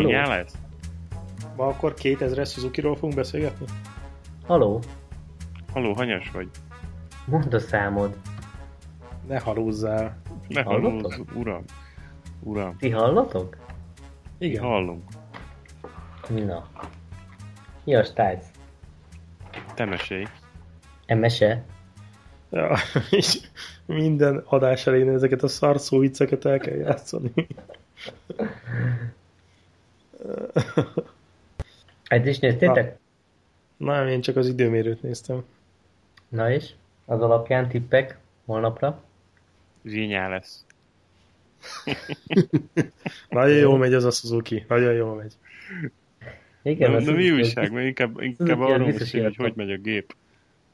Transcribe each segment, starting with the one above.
Igényel lesz? Ma akkor 2000-es Suzuki-ról fogunk beszélgetni? Haló. Haló, hanyas vagy? Mondd a számod. Ne halózzál. Ne halózz, uram. Uram, Ti hallatok? Igen. hallunk. Na. Mi a stájc? Te mesélj. Emese? Ja, és minden adás elején ezeket a szarszó vicceket el kell játszani. Hát is néztétek? Nem, én csak az időmérőt néztem. Na és? Az alapján tippek holnapra? Zsínyá lesz. Nagyon jól megy az a Suzuki. Nagyon jól megy. Igen, Na, az de mi újság? Mert inkább, inkább arról beszél, hogy hogy megy a gép.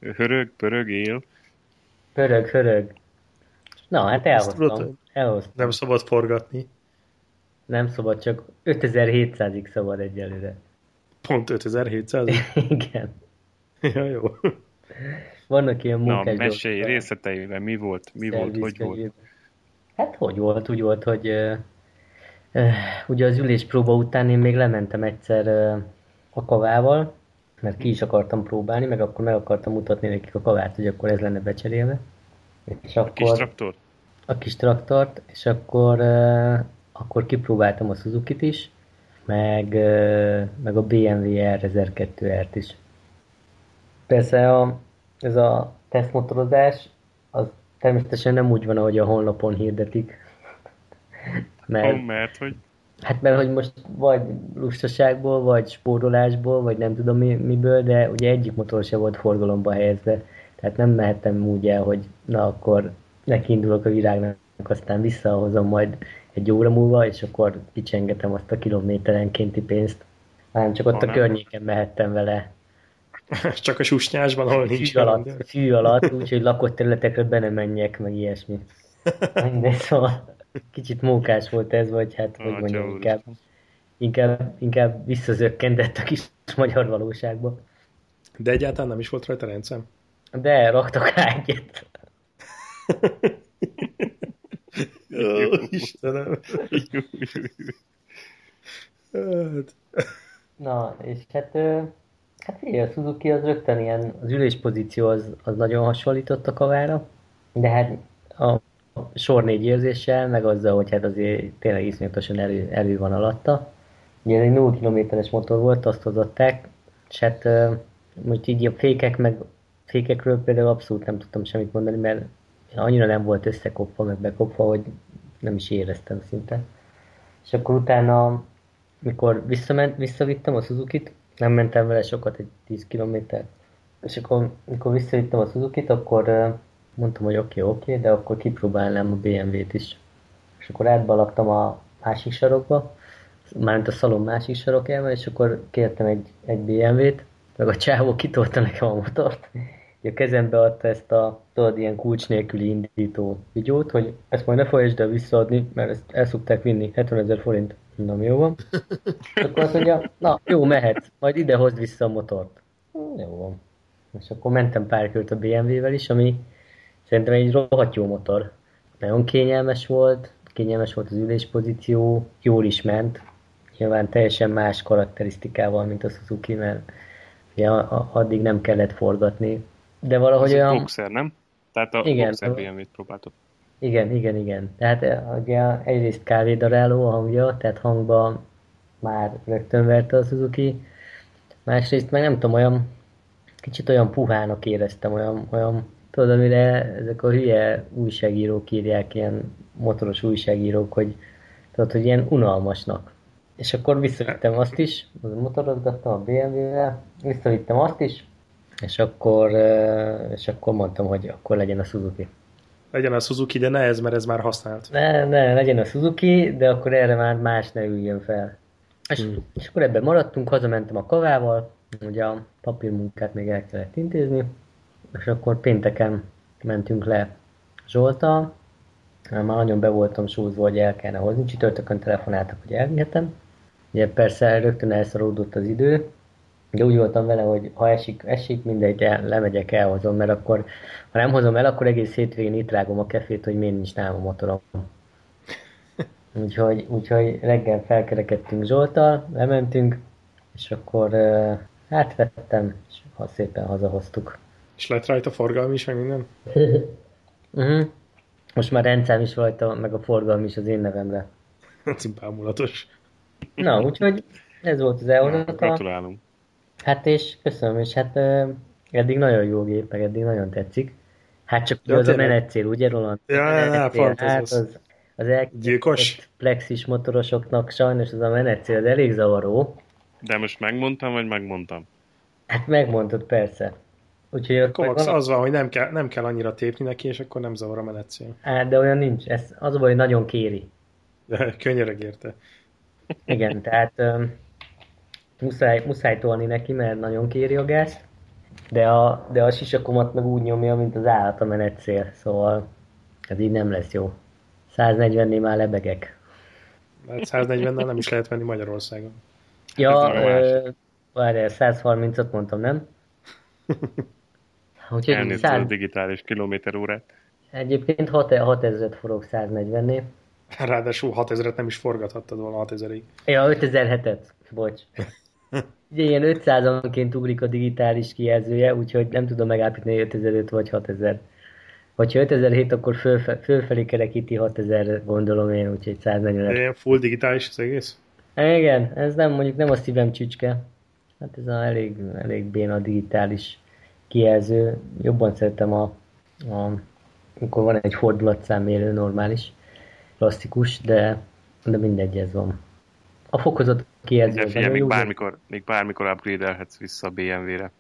Hörög, pörög, él. Hörög, hörög. Na, hát elhoztam. Elhoztam. Nem szabad forgatni. Nem szabad, csak 5700-ig szabad egyelőre. Pont 5700. Igen. ja, jó. Vannak ilyen Na, munkás mesélj dolgok a részleteivel, mi volt, mi volt, hogy volt. Hát hogy volt? Úgy volt, hogy ugye az üléspróba után én még lementem egyszer a kavával, mert ki is akartam próbálni, meg akkor meg akartam mutatni nekik a kavát, hogy akkor ez lenne becserélve. És akkor Kis traktor? a kis traktort, és akkor, akkor kipróbáltam a Suzuki-t is, meg, meg a BMW R1002R-t is. Persze a, ez a tesztmotorozás, az természetesen nem úgy van, ahogy a honlapon hirdetik. Mert, Oh, mert hogy hát mert hogy most vagy lustaságból, vagy spórolásból, vagy nem tudom mi, miből, de ugye egyik motor se volt forgalomba helyezve. Tehát nem mehettem úgy el, hogy na akkor nekiindulok a virágnak, aztán visszahozom majd egy óra múlva, és akkor kicsengetem azt a kilométerenkénti pénzt. Hanem csak ott a Hanem? környéken mehettem vele Csak a susnyásban, ahol nincs fű alatt, fű alatt úgyhogy lakott területekre be nem menjek, meg ilyesmi. Mindegy, szóval kicsit mókás volt ez, vagy hát, hogy mondjam, inkább, inkább, inkább visszazökkentett a kis magyar valóságba. De egyáltalán nem is volt rajta rendszem. De raktak rá egyet. Ó, Istenem. Hát, Na, és hát, hát figyelj, a Suzuki az rögtön ilyen, az üléspozíció az, az nagyon hasonlított a kavára, de hát a sor négy érzéssel, meg azzal, hogy hát azért tényleg iszonyatosan erő, erő van alatta. Ugye ez egy 0 kilométeres motor volt, azt hozották, és hát most így a fékek, meg fékekről például abszolút nem tudtam semmit mondani, mert annyira nem volt összekopva, meg bekopva, hogy nem is éreztem szinte. És akkor utána, mikor visszament, visszavittem a Suzuki-t, nem mentem vele sokat, egy 10 kilométer, és akkor, mikor visszavittem a Suzuki-t, akkor mondtam, hogy oké, okay, oké, okay, de akkor kipróbálnám a BMW-t is. És akkor átbalaktam a másik sarokba, mármint a szalon másik sarokjában, és akkor kértem egy, egy BMW-t, meg a csávó kitolta nekem a motort, a kezembe adta ezt a, tudod, ilyen kulcs nélküli indító vigyót, hogy ezt majd ne folyasd el visszaadni, mert ezt el szokták vinni, 70 ezer forint. Na, jó van. Akkor azt mondja, na, jó, mehet, majd ide hozd vissza a motort. Jó van. És akkor mentem pár kört a BMW-vel is, ami szerintem egy rohadt jó motor. Nagyon kényelmes volt, kényelmes volt az üléspozíció, jól is ment. Nyilván teljesen más karakterisztikával, mint a Suzuki, mert ugye addig nem kellett forgatni. De valahogy egy olyan... boxer, nem? Tehát a Igen. boxer BMW-t próbáltok. Igen, igen, igen. Tehát eh, ugye egyrészt kávédaráló a hangja, tehát hangban már rögtön verte a Suzuki. Másrészt meg nem tudom, olyan kicsit olyan puhának éreztem, olyan, olyan tudod, amire ezek a hülye újságírók írják, ilyen motoros újságírók, hogy tudod, hogy ilyen unalmasnak. És akkor visszavittem azt is, az motorozgattam a BMW-vel, visszavittem azt is, és akkor, eh, és akkor mondtam, hogy akkor legyen a Suzuki. legyen a Suzuki, de ne ez, mert ez már használt. Ne, ne, legyen a Suzuki, de akkor erre már más ne üljön fel. És, Hmm. és akkor ebben maradtunk, hazamentem a kavával, ugye a papírmunkát még el kellett intézni, és akkor pénteken mentünk le Zsoltal, már nagyon be voltam súlyzva, hogy el kellene hozni, csütörtökön telefonáltak, hogy elvihetem. Ugye persze rögtön elszaródott az idő, De úgy voltam vele, hogy ha esik, esik mindegy, el, lemegyek, elhozom, mert akkor, ha nem hozom el, akkor egész hétvégén itt rágom a kefét, hogy miért nincs nálam a motorom. Úgyhogy, úgyhogy reggel felkerekedtünk Zsoltal, lementünk, és akkor hát vettem, és ha szépen hazahoztuk. És lett rajta forgalmi is, meg minden? uh-huh. Most már rendszám is rajta, meg a forgalmi is az én nevemre. Cimpámulatos. Na, úgyhogy ez volt az elhozata. Gratulálunk. Hát és köszönöm, és hát eddig nagyon jó gép, meg eddig nagyon tetszik. Hát csak De az a tényleg. menetcél, ugye Roland? Ja, ja, ja, Menetcél, ez hát az. az, Gyilkos? plexis motorosoknak sajnos az a menetcél az elég zavaró. De most megmondtam, vagy megmondtam? Hát megmondod persze. Úgyhogy ott meg Kovacs van- az van, hogy nem kell, nem kell annyira tépni neki, és akkor nem zavar a menetszél. Hát, de olyan nincs. Ez az a baj, hogy nagyon kéri. De könyörög érte. Igen, tehát um, muszáj, muszáj tolni neki, mert nagyon kéri a gázt. De a, de a sisakomat meg úgy nyomja, mint az állat a menetszél. Szóval ez így nem lesz jó. 140-nél már lebegek. Mert 140-nel nem is lehet venni Magyarországon. Ja, ö, várjál, 130-at mondtam, nem? Úgyhogy Elnézést a 100, digitális kilométer órát. egyébként 6000-et forog 140-nél. Ráadásul 6000-et nem is forgathattad volna 6000-ig. Ja, 5007-et, bocs. Ugye ilyen 500-anként ugrik a digitális kijelzője, úgyhogy nem tudom megállapítani, hogy 5005 vagy 6000. Hogyha 5007, akkor fölfe, fölfelé kerekíti 6000, gondolom én, úgyhogy 140 De ilyen full digitális az egész? Igen, ez nem mondjuk nem a szívem csücske. Hát ez a elég, elég béna digitális kijelző. Jobban szeretem a, a amikor van egy fordulatszámérő normális, klasszikus, de, de mindegy, ez van. A fokozat kijelző De az figyelj, nagyon még bármikor, még bármikor upgrade-elhetsz vissza a BMW-re.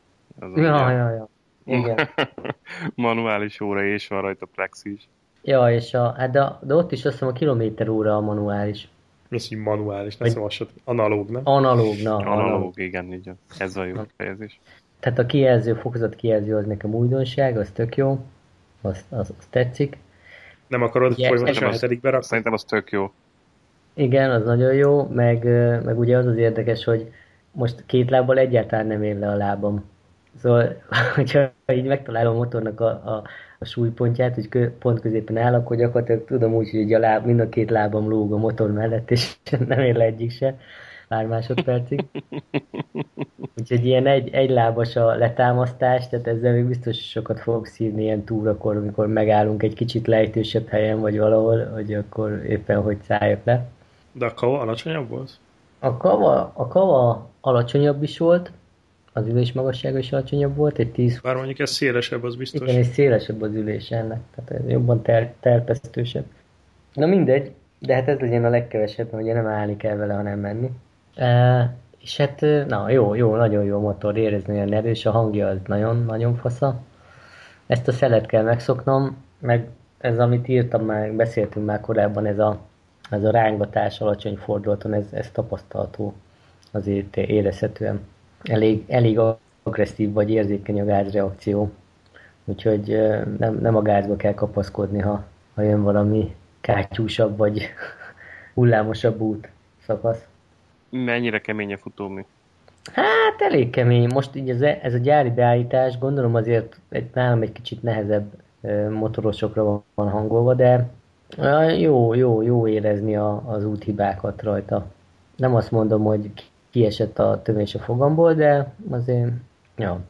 Az Ja, ugye- ja, ja. Igen. Manuális óra és van rajta plexi is. Ja, és a, hát de, de ott is azt hiszem a kilométer óra a manuális. Mi az, hogy manuális, nem szóval az analóg, nem? Analóg, na. Analóg, igen, így. Ez a jó fejezés. Tehát a kijelző, fokozat kijelző az nekem újdonság, az tök jó. Az, az, az tetszik. Nem akarod Ugye, folyamatosan szerintem az- hetedik berakni? Szerintem az tök jó. Igen, az nagyon jó, meg, meg ugye az az érdekes, hogy most két lábbal egyáltalán nem ér le a lábam. Szóval, hogyha így megtalálom a motornak a, a, a súlypontját, hogy kö, pont középen áll, akkor gyakorlatilag tudom úgy, hogy a láb, mind a két lábam lóg a motor mellett, és nem ér le egyik se pár másodpercig. Úgyhogy ilyen egy, egy lábas a letámasztás, tehát ezzel még biztos sokat fogok szívni ilyen túrakor, amikor megállunk egy kicsit lejtősebb helyen, vagy valahol, hogy akkor éppen hogy szálljak le. De a kava alacsonyabb volt? A kava, a kava alacsonyabb is volt, az ülés magassága is alacsonyabb volt, egy 10 Bár mondjuk ez szélesebb, az biztos. igen, és szélesebb az ülés ennek, tehát ez jobban ter, terpesztősebb. Na mindegy, de hát ez legyen a legkevesebb, mert ugye nem állni kell vele, hanem menni. E, és hát, ö, na jó, jó, nagyon jó motor, érezni olyan erős, a hangja az nagyon-nagyon fasza. Ezt a szelet kell megszoknom, meg ez, amit írtam már, beszéltünk már korábban, ez a, ez a rángatás alacsony fordulaton, ez, ez tapasztalható azért érezhetően. Elég, elég agresszív vagy érzékeny a gázreakció. Úgyhogy nem, nem a gázba kell kapaszkodni, ha, ha jön valami kátyúsabb vagy hullámosabb út szakasz. Mennyire kemény a futómű? Hát elég kemény. Most így ez, ez a gyári beállítás, gondolom azért egy, nálam egy kicsit nehezebb motorosokra van hangolva, de jó, jó, jó érezni a, az úthibákat rajta. Nem azt mondom, hogy kiesett a tömés a fogamból, de azért, ja.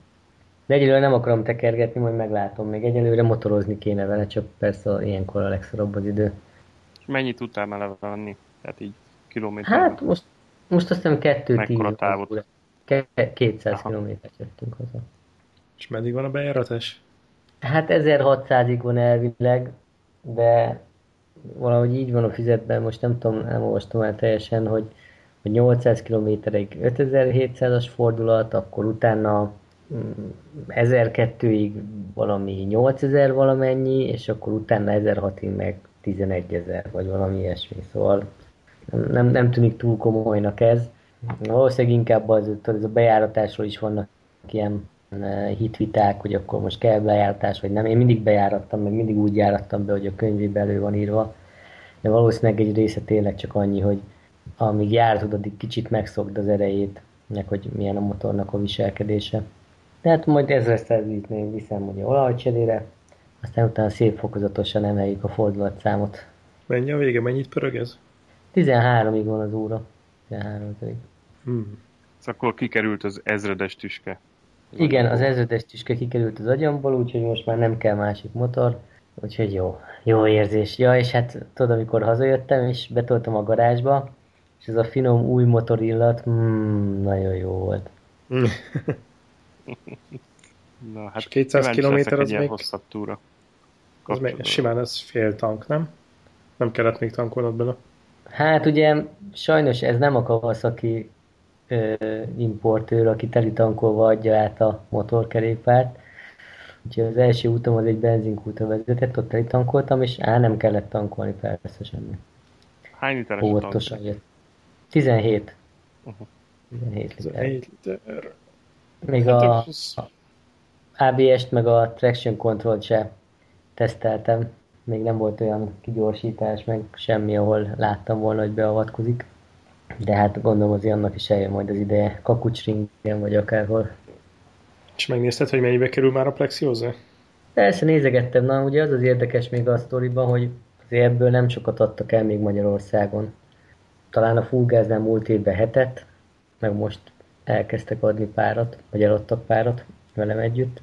De egyelőre nem akarom tekergetni, majd meglátom. Még egyelőre motorozni kéne vele, csak persze ilyenkor a legszorabb az idő. És mennyit tudtál már levenni? Tehát így kilométer. Hát most, most azt hiszem 2 Mekkora távot? 200 Aha. kilométert jöttünk haza. És meddig van a bejáratás? Hát 1600-ig van elvileg, de valahogy így van a füzetben, most nem tudom, nem olvastam el teljesen, hogy, hogy 800 kilométerig 5700-as fordulat, akkor utána mm, 1002-ig valami 8000 valamennyi, és akkor utána 1006-ig meg 11000 vagy valami ilyesmi, szóval nem, nem, tűnik túl komolynak ez. Valószínűleg inkább az, ez a bejáratásról is vannak ilyen hitviták, hogy akkor most kell bejáratás, vagy nem. Én mindig bejárattam, meg mindig úgy járattam be, hogy a könyvében elő van írva. De valószínűleg egy része tényleg csak annyi, hogy amíg jártod, addig kicsit megszokd az erejét, meg hogy milyen a motornak a viselkedése. De hát majd ezzel szerzítni viszem ugye olajcserére, aztán utána szép fokozatosan emeljük a fordulatszámot. Mennyi a vége? Mennyit pörög ez? 13-ig van az óra. 13 ig Hmm. Szóval akkor kikerült az ezredes tüske. Igen, az ezredes tüske kikerült az agyamból, úgyhogy most már nem kell másik motor. Úgyhogy jó, jó érzés. Ja, és hát tudod, amikor hazajöttem, és betoltam a garázsba, és ez a finom új motorillat, mm, nagyon jó volt. Na, hát És 200 kíváncsi kilométer leszek az még- hosszabb túra. Az még, simán ez fél tank, nem? Nem kellett még tankolnod bele. Hát ugye sajnos ez nem a Kawasaki importőr, aki teli tankolva adja át a motorkerékpárt. Úgyhogy az első útom az egy benzinkútra vezetett, ott teli tankoltam, és á, nem kellett tankolni persze semmi. Hány literes a? Óvatosan jött. 17. Uh-huh. 17 Ez a liter. 1 liter. Még Hát a az- ABS-t meg a traction control se teszteltem. Még nem volt olyan kigyorsítás, meg semmi, ahol láttam volna, hogy beavatkozik. De hát gondolom az annak is eljön majd az ideje. Kakucsringen vagy akárhol. És megnézted, hogy mennyibe kerül már a Plexioze? Persze nézegettem, na ugye az az érdekes még a sztoriban, hogy azért ebből nem sokat adtak el még Magyarországon. Talán a Fullgáznál múlt évben hetet, meg most elkezdtek adni párat, vagy eladtak párat velem együtt.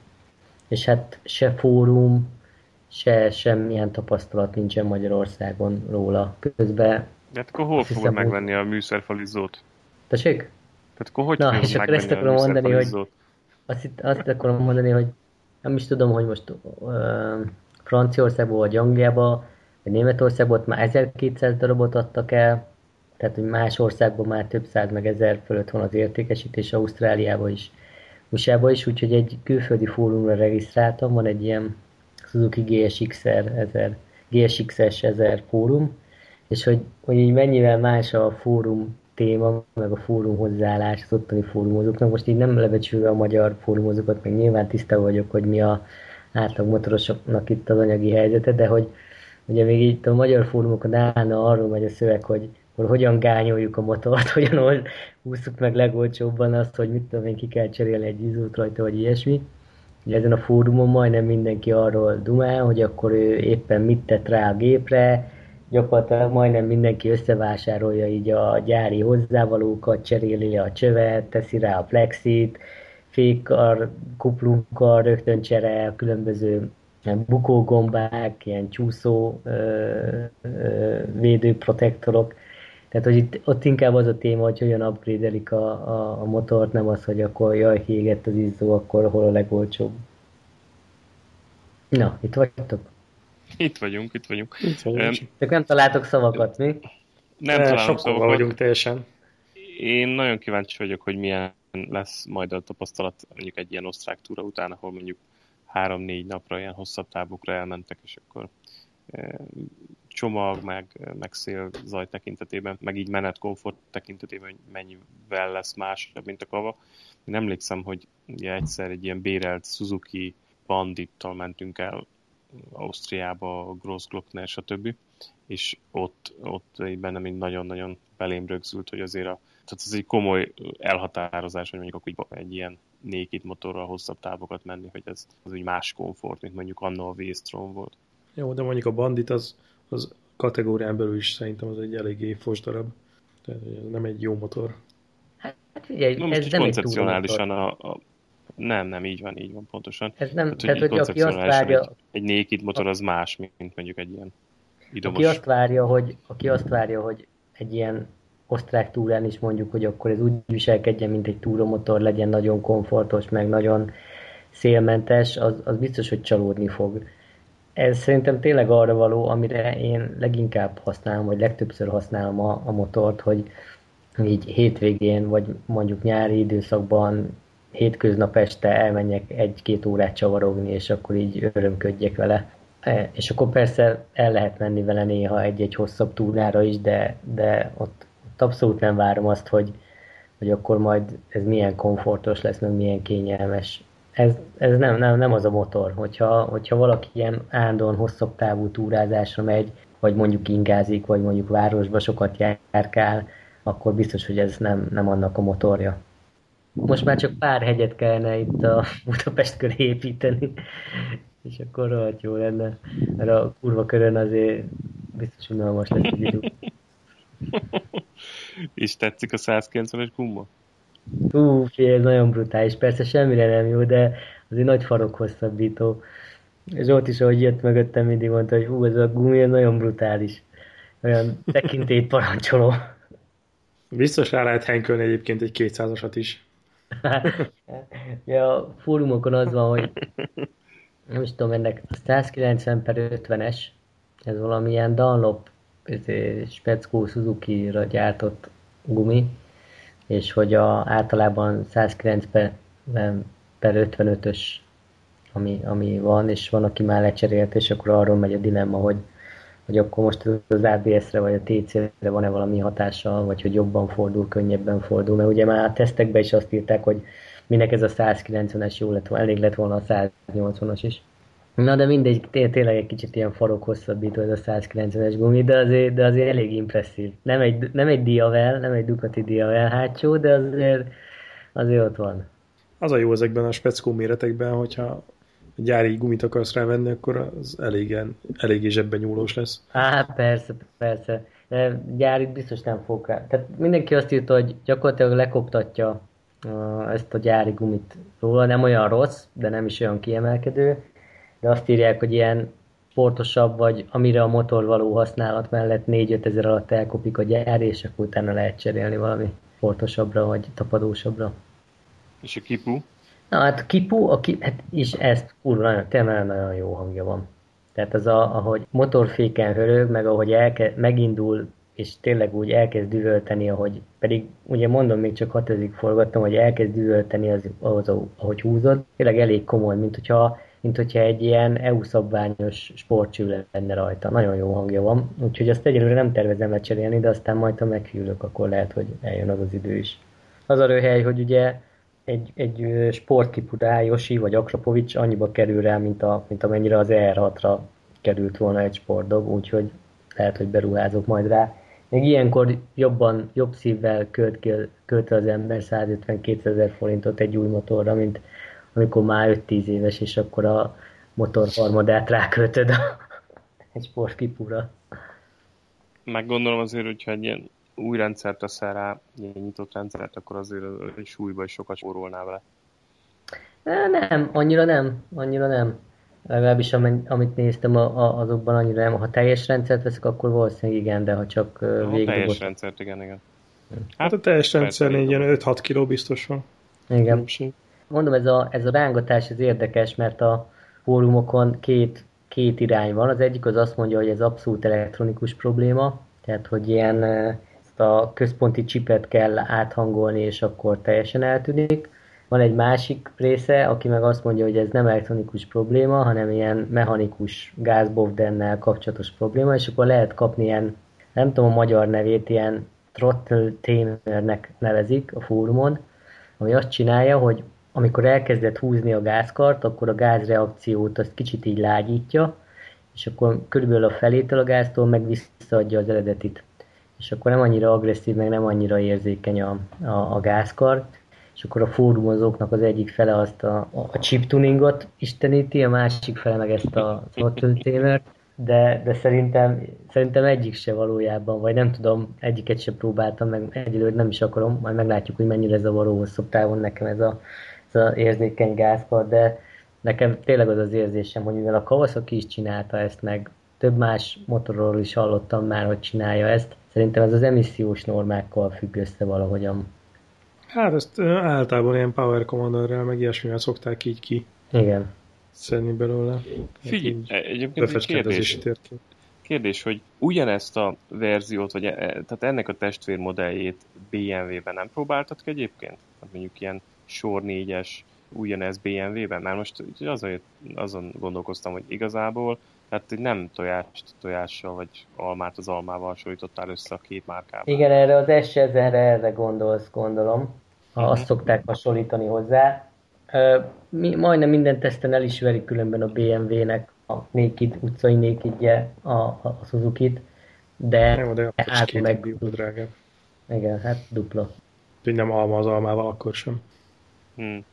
És hát se fórum, se semmilyen tapasztalat nincsen Magyarországon róla. Közben, De hát akkor hol Azt fogod megvenni a műszerfalizót? tessék? Tehát akkor hogy Na, és akkor ezt akarom mondani, hogy-? Azt, itt, azt akarom mondani, hogy nem is tudom, hogy most ö, Franciaországból vagy Angliába, vagy Németországból ott már 1200 darabot adtak el, tehát hogy más országban már több száz meg ezer fölött van az értékesítés, Ausztráliában is, usa is, úgyhogy egy külföldi fórumra regisztráltam, van egy ilyen Suzuki GSX-er 1000, GSX-es 1000 fórum, és hogy, hogy így mennyivel más a fórum téma, meg a fórum hozzáállás az ottani fórumozóknak. Most így nem lebecsülve a magyar fórumozókat, meg nyilván tiszta vagyok, hogy mi a átlag motorosoknak itt az anyagi helyzete, de hogy ugye még itt a magyar fórumokon állna arról megy a szöveg, hogy hogy hogyan gányoljuk a motort, hogyan húzzuk meg legolcsóbban azt, hogy mit tudom én, ki kell cserélni egy izót rajta, vagy ilyesmi. Ugye ezen a fórumon majdnem mindenki arról dumál, hogy akkor ő éppen mit tett rá a gépre, gyakorlatilag majdnem mindenki összevásárolja így a gyári hozzávalókat, cseréli a csövet, teszi rá a plexit, fékkar, kuplunkkal rögtön cserel, különböző ilyen bukógombák, ilyen csúszó ö, ö, védőprotektorok. Tehát, hogy itt, ott inkább az a téma, hogy hogyan upgrade a, a, a motort, nem az, hogy akkor jaj, kiégett az izzó, akkor hol a legolcsóbb. Na, itt vagytok. Itt vagyunk, itt vagyunk. Itt vagyunk. Em, Csak nem találtok szavakat, mi? Nem találom szavakat. vagyunk teljesen. Én nagyon kíváncsi vagyok, hogy milyen lesz majd a tapasztalat mondjuk egy ilyen osztrák túra után, ahol mondjuk három-négy napra ilyen hosszabb távokra elmentek, és akkor csomag, meg, meg szélzaj tekintetében, meg így menetkomfort tekintetében, hogy mennyivel lesz másabb, mint a kava. Én emlékszem, hogy ugye egyszer egy ilyen bérelt Suzuki Bandittal mentünk el Ausztriába, Grossglockner, stb. És ott, ott így bennem így nagyon-nagyon belém rögzült, hogy azért a, tehát ez egy komoly elhatározás, hogy mondjuk akkor egy ilyen naked motorral hosszabb távokat menni, hogy ez az úgy más komfort, mint mondjuk annó a V-Strom volt. Jó, de mondjuk a bandit az, az kategórián belül is szerintem az egy eléggé fos darab. Tehát nem egy jó motor. Hát figyelj, Na ez nem egy koncepcionálisan a, a, nem, nem, így van, így van, pontosan. Ez nem, Tehát, tehát, hogy, hogy aki azt várja, egy, egy naked motor az más, mint mondjuk egy ilyen idomos. aki azt várja, hogy, aki azt várja, hogy egy ilyen osztrák túrán is mondjuk, hogy akkor ez úgy viselkedjen, mint egy túromotor, legyen nagyon komfortos, meg nagyon szélmentes, az, az biztos, hogy csalódni fog. Ez szerintem tényleg arra való, amire én leginkább használom, vagy legtöbbször használom a, a motort, hogy így hétvégén, vagy mondjuk nyári időszakban, hétköznap este elmenjek egy-két órát csavarogni, és akkor így örömködjek vele. E, És akkor persze el lehet menni vele néha egy-egy hosszabb túrára is, de, de ott, ott abszolút nem várom azt, hogy, hogy akkor majd ez milyen komfortos lesz, meg milyen kényelmes. Ez, ez nem, nem, nem az a motor. Hogyha, hogyha valaki ilyen állandóan hosszabb távú túrázásra megy, vagy mondjuk ingázik, vagy mondjuk városba sokat járkál, akkor biztos, hogy ez nem, nem annak a motorja. Most már csak pár hegyet kellene itt a Budapest köré építeni, és akkor rohadt jó lenne. Mert a kurva körön azért biztos unalmas lesz egy idő. És tetszik a 190-es gumma? Hú, ez nagyon brutális. Persze semmire nem jó, de azért nagy farok hosszabbító. Zsolt is, ahogy jött mögöttem, mindig mondta, hogy hú, ez a gumi ez nagyon brutális. Olyan tekintélyt parancsoló. Biztos rá lehet henkölni egyébként egy 200-asat is. Ja, a fórumokon az van, hogy nem is tudom, ennek a 190 per 50-es, ez valamilyen Dunlop speckó Suzuki-ra gyártott gumi, és hogy a, általában 109 per, per 55-ös ami, ami van, és van, aki már lecserélt, és akkor arról megy a dilemma, hogy, hogy akkor most az ABS-re vagy a TC-re van-e valami hatása, vagy hogy jobban fordul, könnyebben fordul, mert ugye már a tesztekben is azt írták, hogy minek ez a 190-es jó lett volna, elég lett volna a 180-as is. Na de mindegy, tényleg egy kicsit ilyen farok hosszabbító ez a 190-es gumi, de azért, de azért elég impresszív. Nem egy, nem egy Diavel, nem egy Ducati Diavel hátsó, de azért, azért ott van. Az a jó ezekben a speckó méretekben, hogyha gyári gumit akarsz rávenni, akkor az elégen, eléggé zsebben nyúlós lesz. Á, persze, persze. De gyári biztos nem fog rá. Tehát mindenki azt írta, hogy gyakorlatilag lekoptatja uh, ezt a gyári gumit róla. Nem olyan rossz, de nem is olyan kiemelkedő. De azt írják, hogy ilyen sportosabb, vagy amire a motor való használat mellett 4-5 ezer alatt elkopik a gyár, és akkor utána lehet cserélni valami sportosabbra, vagy tapadósabbra. És a kipu? Na hát Kipu, a ki, hát is ezt kurva nagyon, tényleg nagyon jó hangja van. Tehát az, a, ahogy motorféken hörög, meg ahogy elke, megindul, és tényleg úgy elkezd düvölteni, ahogy, pedig ugye mondom, még csak hatezig forgattam, hogy elkezd düvölteni az, az, ahogy húzod, tényleg elég komoly, mint hogyha, mint hogyha egy ilyen EU szabványos sportcső lenne rajta. Nagyon jó hangja van, úgyhogy azt egyelőre nem tervezem lecserélni, de aztán majd, ha megfűlök, akkor lehet, hogy eljön az az idő is. Az a röhely, hogy ugye egy, egy sporttípú Yoshi vagy Akrapovics annyiba kerül rá, mint, a, mint amennyire az R6-ra került volna egy sportdog, úgyhogy lehet, hogy beruházok majd rá. Még ilyenkor jobban, jobb szívvel költ, költ az ember 152 ezer forintot egy új motorra, mint amikor már 5-10 éves, és akkor a motor harmadát ráköltöd a, egy sportkipura. Meg gondolom azért, hogyha egy ilyen új rendszert teszel rá, ilyen nyitott rendszert, akkor azért egy súlyba is sokat spórolnál vele. Nem, annyira nem, annyira nem. Legalábbis amit néztem a, a, azokban annyira nem. Ha teljes rendszert veszek, akkor valószínűleg igen, de ha csak végig. teljes rendszert, igen, igen. Hát a teljes rendszer ilyen 5-6 kiló biztos van. Igen. Mondom, ez a, ez a rángatás ez érdekes, mert a fórumokon két, két irány van. Az egyik az azt mondja, hogy ez abszolút elektronikus probléma, tehát hogy ilyen a központi csipet kell áthangolni, és akkor teljesen eltűnik. Van egy másik része, aki meg azt mondja, hogy ez nem elektronikus probléma, hanem ilyen mechanikus gázbovdennel kapcsolatos probléma, és akkor lehet kapni ilyen, nem tudom a magyar nevét, ilyen throttle tamernek nevezik a fórumon, ami azt csinálja, hogy amikor elkezdett húzni a gázkart, akkor a gázreakciót azt kicsit így lágyítja, és akkor körülbelül a felétől a gáztól meg visszaadja az eredetit és akkor nem annyira agresszív, meg nem annyira érzékeny a, a, a gázkar, és akkor a fórumozóknak az egyik fele azt a, a chip tuningot isteníti, a másik fele meg ezt a throttle de, de szerintem, szerintem egyik se valójában, vagy nem tudom, egyiket se próbáltam, meg egyelőre nem is akarom, majd meglátjuk, hogy mennyire zavaró hosszabb távon nekem ez a, ez a érzékeny gázkar, de nekem tényleg az az érzésem, hogy mivel a Kawasaki is csinálta ezt, meg több más motorról is hallottam már, hogy csinálja ezt, Szerintem ez az emissziós normákkal függ össze valahogyan. Hát ezt általában ilyen Power Commanderrel meg ilyesmivel szokták így ki. Igen. Szedni belőle. Hát Figyelj, egyébként egy kérdés, kérdés, hogy ugyanezt a verziót, vagy e, tehát ennek a testvérmodelljét BMW-ben nem próbáltad ki egyébként? Hát mondjuk ilyen sor 4-es ugyanez BMW-ben? Már most azon, azon gondolkoztam, hogy igazából tehát nem tojást tojással, vagy almát az almával hasonlítottál össze a két márkával. Igen, erre az S1000-re erre gondolsz, gondolom. Ha uh-huh. azt szokták hasonlítani hozzá. Mi, majdnem minden teszten elismerik különben a BMW-nek a Naked, utcai Nakedje, a, a Suzuki-t, de, nem, de át meg... drágább. Igen, hát dupla. Úgy nem alma az almával, akkor sem. Hmm.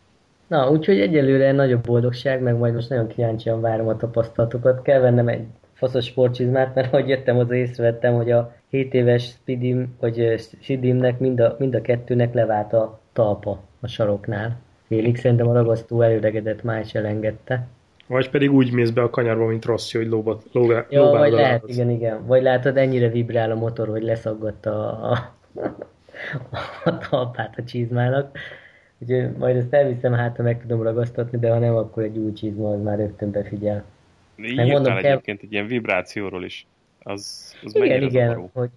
Na, úgyhogy egyelőre nagyobb boldogság, meg majd most nagyon kíváncsian várom a tapasztalatokat. Kell vennem egy faszos sportcsizmát, mert ahogy jöttem, az észrevettem, hogy a 7 éves Spidim, vagy Sidimnek mind a, mind a kettőnek levált a talpa a saroknál. Félig szerintem a ragasztó előregedett, már is elengedte. Vagy pedig úgy mész be a kanyarba, mint Rossi, hogy lóba, lóba, Ja, vagy lehet, igen, igen. Vagy látod, ennyire vibrál a motor, hogy leszaggatta a, a, a talpát a csizmának. Úgyhogy majd ezt elviszem, hát ha meg tudom ragasztatni, de ha nem, akkor egy új csizma az már rögtön befigyel. Így mondom, kell... egyébként egy ilyen vibrációról is. Az, az igen, igen, zavaró? hogy,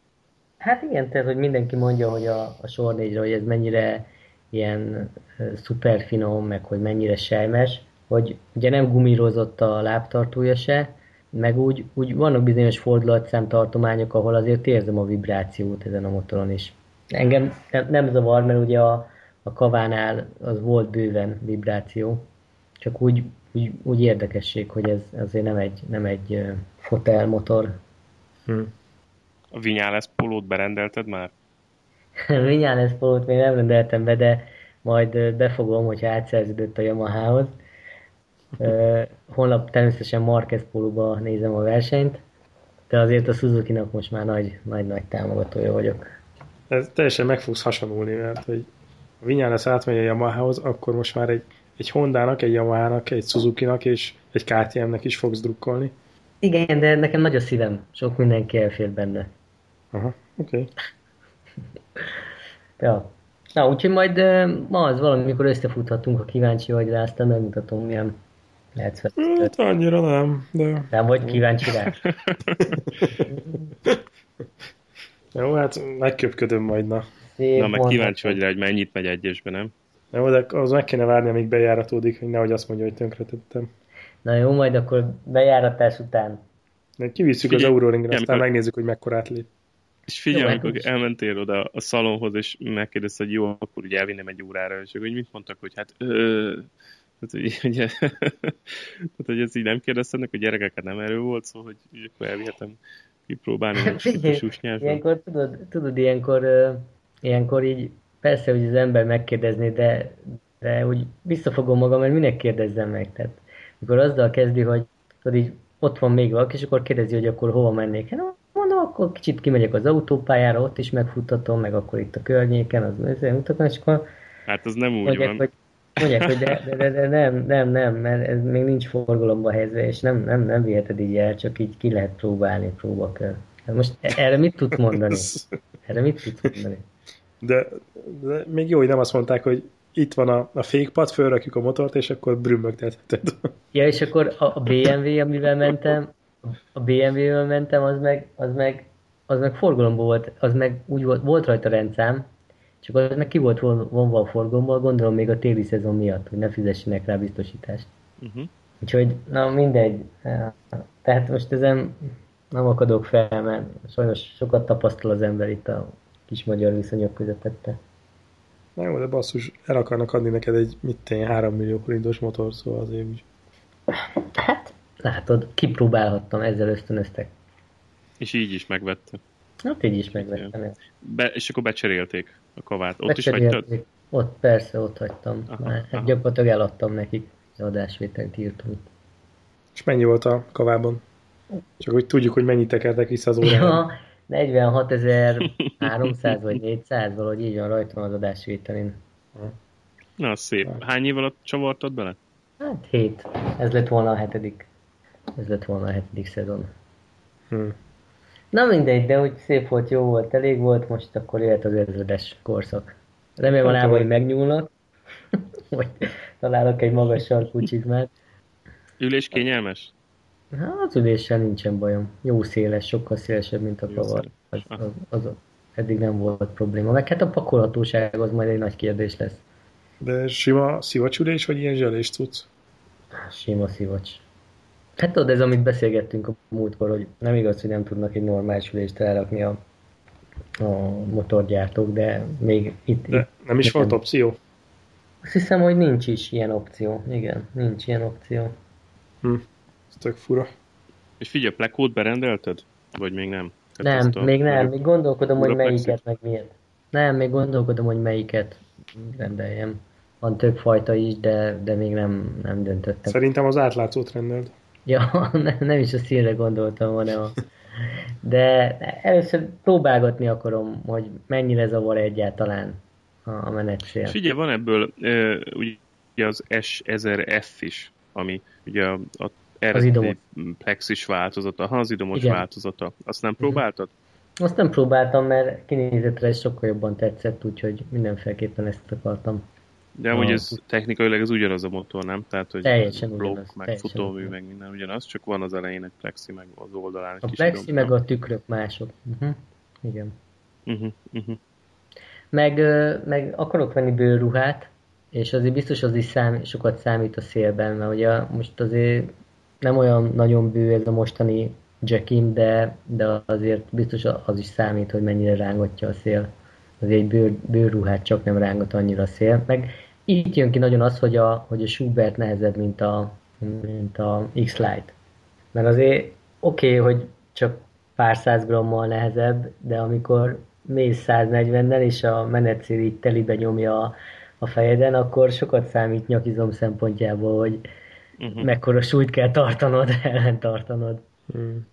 hát igen, tehát, hogy mindenki mondja, hogy a, a sor négyre, hogy ez mennyire ilyen szuper finom, meg hogy mennyire sejmes, hogy ugye nem gumírozott a lábtartója se, meg úgy, úgy vannak bizonyos fordulatszám tartományok, ahol azért érzem a vibrációt ezen a motoron is. Engem nem, nem zavar, mert ugye a, a kavánál az volt bőven vibráció, csak úgy, úgy, úgy érdekesség, hogy ez azért nem egy, nem egy fotelmotor. Hm. A Vinyales polót berendelted már? Vinyales polót még nem rendeltem be, de majd befogom, hogyha átszerződött a Yamahához. Holnap természetesen Marquez pólóba nézem a versenyt, de azért a Suzuki-nak most már nagy, nagy, nagy támogatója vagyok. Ez teljesen meg fogsz hasonulni, mert hogy a Vinyales átmegy a Yamahához, akkor most már egy, egy Hondának, egy Yamahának, egy Suzuki-nak és egy KTM-nek is fogsz drukkolni. Igen, de nekem nagy a szívem. Sok mindenki elfér benne. Aha, oké. Okay. ja. Na, úgyhogy majd ma az valamikor összefuthatunk, ha kíváncsi vagy rá, aztán megmutatom, milyen lehetsz Hát annyira nem, de... Nem vagy kíváncsi rá? Jó, hát megköpködöm majd, na. Szép Na, meg kíváncsi vagy rá, hogy mennyit megy egyesbe, nem? Jó, de az meg kéne várni, amíg bejáratódik, hogy nehogy azt mondja, hogy tönkretettem. Na jó, majd akkor bejáratás után. Kivisszük az Euroringre, aztán amikor... megnézzük, hogy mekkorát lép. És figyelj, jó, amikor elmentél oda a szalonhoz, és megkérdezted, hogy jó, akkor ugye elvinnem egy órára, és hogy mit mondtak, hogy hát ö, Hát, hogy, ugye, hát, hogy ez így nem kérdeztenek, hogy gyerekeket nem erő volt, szóval hogy akkor elvihetem kipróbálni a Ilyenkor tudod, tudod ilyenkor, ilyenkor így persze, hogy az ember megkérdezné, de, de úgy visszafogom magam, mert minek kérdezzem meg. Tehát, mikor azzal kezdi, hogy tudod, így ott van még valaki, és akkor kérdezi, hogy akkor hova mennék. Hát mondom, akkor kicsit kimegyek az autópályára, ott is megfuttatom, meg akkor itt a környéken, az mutatom, és akkor Hát az nem úgy mondják, van. Hogy, mondják, hogy de, de, de, de, nem, nem, nem, mert ez még nincs forgalomba helyezve, és nem, nem, nem viheted így el, csak így ki lehet próbálni próbakör. Hát most erre mit tudsz mondani? Erre mit tudsz mondani? De, de még jó, hogy nem azt mondták, hogy itt van a, a fékpad, fölrakjuk a motort, és akkor brümmögtetheted. Ja, és akkor a, a BMW, amivel mentem, a BMW-vel mentem, az meg, az meg, az meg forgalomban volt, az meg úgy volt, volt rajta rendszám, csak az meg ki volt vonva a forgalomból, gondolom még a téli szezon miatt, hogy ne fizessenek rá biztosítást. Uh-huh. Úgyhogy, na mindegy. Tehát most ezen nem akadok fel, mert sajnos sokat tapasztal az ember itt a kis magyar viszonyok közepette. Na jó, de basszus, el akarnak adni neked egy, mit tenni, 3 millió forintos motor, szóval azért úgy. Hát, látod, kipróbálhattam, ezzel ösztönöztek. És így is megvettem. Hát így is megvettem. Be, és akkor becserélték a kavát. Ott is hagytad? Ott, persze, ott hagytam. Aha, Már, hát gyakorlatilag eladtam nekik. Az adásvételt írtunk. És mennyi volt a kavában? Csak hogy tudjuk, hogy mennyit tekertek vissza az órára. Ja, 46.300 vagy 400, valahogy így van rajta az adásvételén. Na, szép. Hány év alatt csavartad bele? Hát hét. Ez lett volna a hetedik. Ez lett volna a hetedik szezon. Hmm. Na mindegy, de hogy szép volt, jó volt, elég volt, most akkor jöhet az ezredes korszak. Remélem a lábai megnyúlnak, vagy találok egy magas sarkú csizmát. Ülés kényelmes? Hát az üléssel nincsen bajom. Jó széles, sokkal szélesebb, mint a kavar. Az, az, az, eddig nem volt probléma. Meg hát a pakolhatóság az majd egy nagy kérdés lesz. De sima szivacsülés, vagy ilyen zselés tudsz? Sima szivacs. Hát tudod, ez amit beszélgettünk a múltkor, hogy nem igaz, hogy nem tudnak egy normális ülést elrakni a, a motorgyártók, de még itt... De itt nem is volt opció? Azt hiszem, hogy nincs is ilyen opció. Igen, nincs ilyen opció. Hm, ez tök fura. És figyelj, Plekót berendelted? Vagy még nem? Tehát nem, még nem. Még gondolkodom, hogy melyiket, meg miért. Nem, még gondolkodom, hogy melyiket rendeljem. van több fajta is, de, de még nem, nem döntöttem. Szerintem az átlátszót rendeld. Ja, nem, nem is a színre gondoltam, hanem a... De először próbálgatni akarom, hogy mennyire zavar egyáltalán a. És ugye van ebből ugye az S1000F is, ami ugye a, a eredeti plexis változata, ha az idomos Igen. változata. Azt nem próbáltad? Azt nem próbáltam, mert kinézetre ez sokkal jobban tetszett, úgyhogy mindenféleképpen ezt akartam. De amúgy ez technikailag ez ugyanaz a motor, nem? Tehát, hogy teljesen blokk, ugyanaz, meg teljesen futómű, ugyanaz. meg minden ugyanaz, csak van az elején egy plexi, meg az oldalán egy A kis plexi idomka. meg a tükrök mások. Uh-huh. Igen. Uh-huh, uh-huh. Meg, meg akarok venni bőrruhát, és azért biztos az is szám, sokat számít a szélben, mert ugye most azért nem olyan nagyon bő ez a mostani jackim, de, de azért biztos az is számít, hogy mennyire rángatja a szél. Azért egy bőr, bőrruhát csak nem rángat annyira a szél. Meg itt jön ki nagyon az, hogy a, hogy a Schubert nehezebb, mint a, mint a X-Lite. Mert azért oké, okay, hogy csak pár száz grammal nehezebb, de amikor mész 140-nel, és a menetszél így telibe nyomja a, a fejeden, akkor sokat számít nyakizom szempontjából, hogy uh-huh. mekkora súlyt kell tartanod, ellen tartanod. Hmm.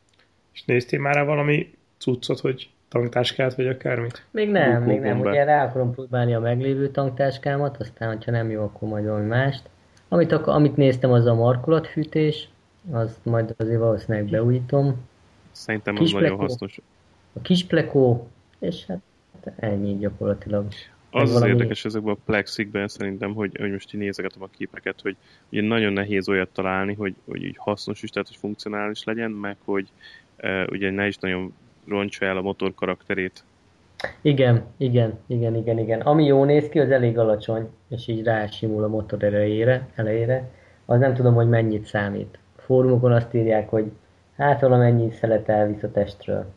És néztél már valami cuccot, hogy tanktáskát, vagy akármit? Még nem, Bukó még nem. gombát. Ugye rá akarom próbálni a meglévő tanktáskámat, aztán, ha nem jó, akkor majd valami mást. Amit, ak- amit néztem, az a markolatfűtés, azt majd azért valószínűleg beújítom. Szerintem az Kis nagyon plekó. hasznos. A kis plekó, és hát ennyi gyakorlatilag. Az az érdekes ezekben a plexikben szerintem, hogy, hogy most így nézegetem a képeket, hogy ugye nagyon nehéz olyat találni, hogy, hogy így hasznos is, tehát hogy funkcionális legyen, meg hogy uh, ugye ne is nagyon roncsa el a motor karakterét. Igen, igen, igen, igen, igen. Ami jó néz ki, az elég alacsony, és így rásimul a motor erejére, elejére. Az nem tudom, hogy mennyit számít. A fórumokon azt írják, hogy hát valamennyi szelet elvisz a testről.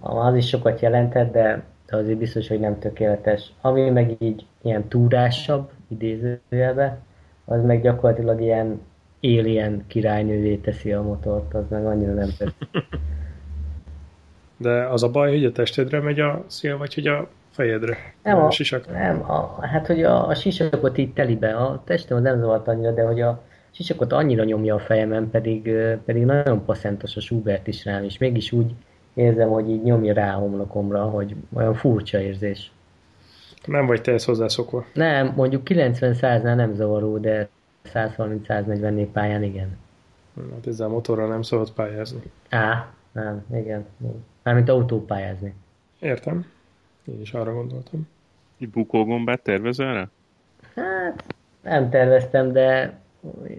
Az is sokat jelentett, de de azért biztos, hogy nem tökéletes. Ami meg így ilyen túrásabb, idézőjelbe, az meg gyakorlatilag ilyen alien királynővé teszi a motort, az meg annyira nem tetszik. De az a baj, hogy a testedre megy a szél, vagy hogy a fejedre? Nem, a a, sisak. nem a, hát hogy a, a sisakot így telibe, a testem az nem zavart annyira, de hogy a sisakot annyira nyomja a fejemen, pedig, pedig nagyon passzentos a Schubert is rám, és mégis úgy érzem, hogy így nyomja rá a homlokomra, hogy olyan furcsa érzés. Nem vagy te ezt hozzászokva. Nem, mondjuk 90-100-nál nem zavaró, de 130-140 pályán igen. Hát ezzel a motorral nem szabad pályázni. Á, nem, igen. Mármint autópályázni. Értem. Én is arra gondoltam. Egy bukógombát tervezel rá? Hát, nem terveztem, de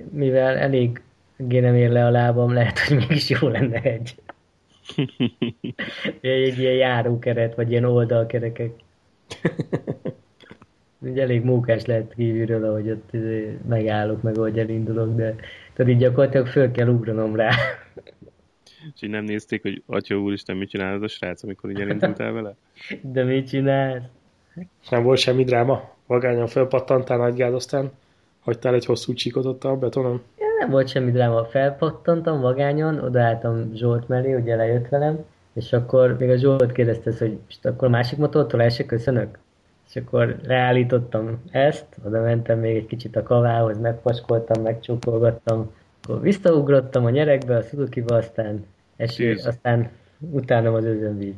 mivel elég nem ér le a lábam, lehet, hogy mégis jó lenne egy. Egy ilyen járókeret, vagy ilyen oldalkerekek. Ugye elég mókás lehet kívülről, ahogy ott izé megállok, meg ahogy elindulok, de tehát így gyakorlatilag föl kell ugranom rá. És így nem nézték, hogy atya úristen, mit csinál ez a srác, amikor így elindultál vele? De mit csinálsz? És nem volt semmi dráma. Vagányan felpattantál nagygád, aztán hagytál egy hosszú csíkot ott a betonon. Ja, nem volt semmi dráma. Felpattantam vagányon, odaálltam Zsolt mellé, ugye lejött velem, és akkor még a Zsolt kérdezte, hogy most akkor másik motortól el se köszönök? És akkor leállítottam ezt, oda mentem még egy kicsit a kavához, megpaskoltam, megcsókolgattam, akkor visszaugrottam a nyerekbe, a Suzuki-ba, aztán eső, Tíz. aztán utána az özönvíz.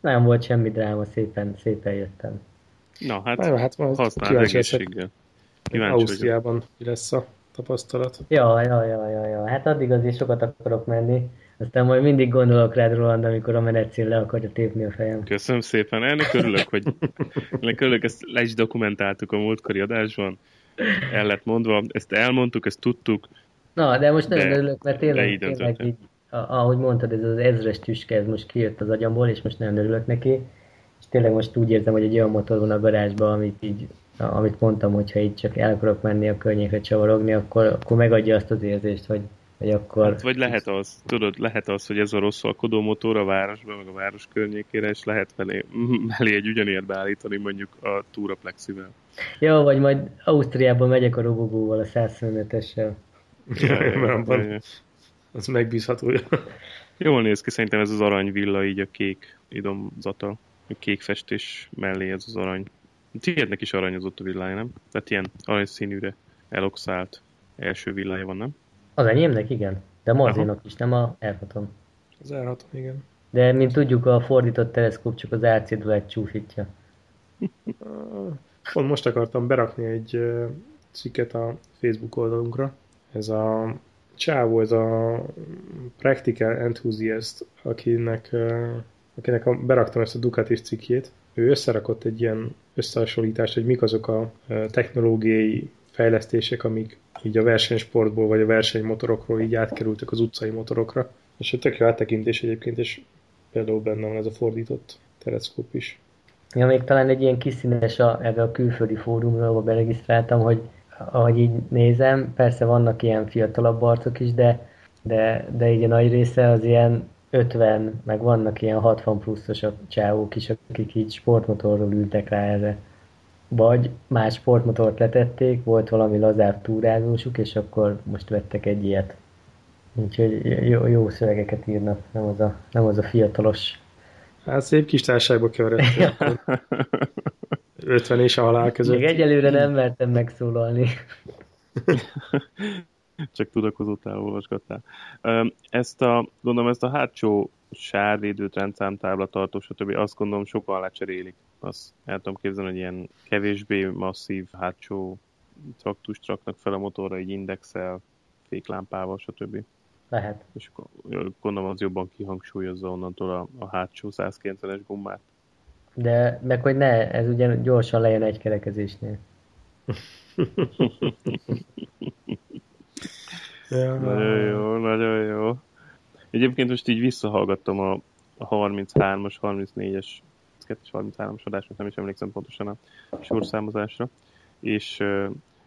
Nem volt semmi dráma, szépen, szépen jöttem. Na, hát Na jó, hát leszek, egészséggel. Kíváncsi. Ausztriában mi lesz a tapasztalat. Ja, ja, ja, ja, ja. Hát addig azért sokat akarok menni. Aztán majd mindig gondolok rád, Roland, amikor a menetszél le akarja tépni a fejem. Köszönöm szépen. Ennek örülök, hogy ennek örülök, ezt le is dokumentáltuk a múltkori adásban. El lett mondva, ezt elmondtuk, ezt tudtuk. Na, de most nagyon De- örülök, mert tényleg, tényleg így, a- ahogy mondtad, ez az ezres tüske, ez most kijött az agyamból, és most nagyon örülök neki. És tényleg most úgy érzem, hogy egy olyan motor van a garázsban, amit így, amit mondtam, hogyha így csak el akarok menni a környékre csavarogni, akkor, akkor megadja azt az érzést, hogy, hogy akkor... Hát, vagy lehet az, tudod, lehet az, hogy ez a rosszalkodó motor a városban, meg a város környékére, és lehet mellé, mellé egy ugyanilyet beállítani mondjuk a Túraplexivel. Ja, vagy majd Ausztriában megyek a robogóval, a 125-essel. Mert abban az megbízható. Jól néz ki, szerintem ez az aranyvilla, így a kék idomzata, a kék festés mellé ez az arany. Tiédnek is aranyozott a villája, nem? Tehát ilyen aranyszínűre eloxált első villája van, nem? Az enyémnek igen, de Marzinak is, nem a r Az r igen. De, mint tudjuk, a fordított teleszkóp csak az RC-dulet csúfítja. Pont most akartam berakni egy cikket a Facebook oldalunkra. Ez a csávó, ez a practical enthusiast, akinek, akinek a, beraktam ezt a Ducatis cikkét. Ő összerakott egy ilyen összehasonlítást, hogy mik azok a technológiai fejlesztések, amik így a versenysportból vagy a versenymotorokról így átkerültek az utcai motorokra. És egy tök jó áttekintés egyébként, és például benne van ez a fordított teleszkóp is. Ja, még talán egy ilyen kiszínes a, ebbe a külföldi fórumra, ahol beregisztráltam, hogy ahogy így nézem, persze vannak ilyen fiatalabb arcok is, de, de, de így a nagy része az ilyen 50, meg vannak ilyen 60 pluszosabb csávók is, akik így sportmotorról ültek rá erre. Vagy más sportmotort letették, volt valami lazább túrázósuk, és akkor most vettek egy ilyet. Úgyhogy jó, jó szövegeket írnak, nem az a, nem az a fiatalos. Hát szép kis társágba keveredtél. 50 és a halál között. Még egyelőre nem mertem megszólalni. Csak tudakozottál, olvasgattál. Ezt a, gondolom, ezt a hátsó sárvédőt, rendszámtábla tartó, stb. azt gondolom sokan lecserélik. Azt el tudom képzelni, hogy ilyen kevésbé masszív hátsó traktust raknak fel a motorra, egy indexel, féklámpával, stb. Lehet. És gondolom az jobban kihangsúlyozza onnantól a, a hátsó 190-es gummát. De meg hogy ne, ez ugye gyorsan lejön egy kerekezésnél. ja. Nagyon jó, nagyon jó. Egyébként most így visszahallgattam a, a 33-as, 34-es, 33-as adásnak, nem is emlékszem pontosan a sorszámozásra, és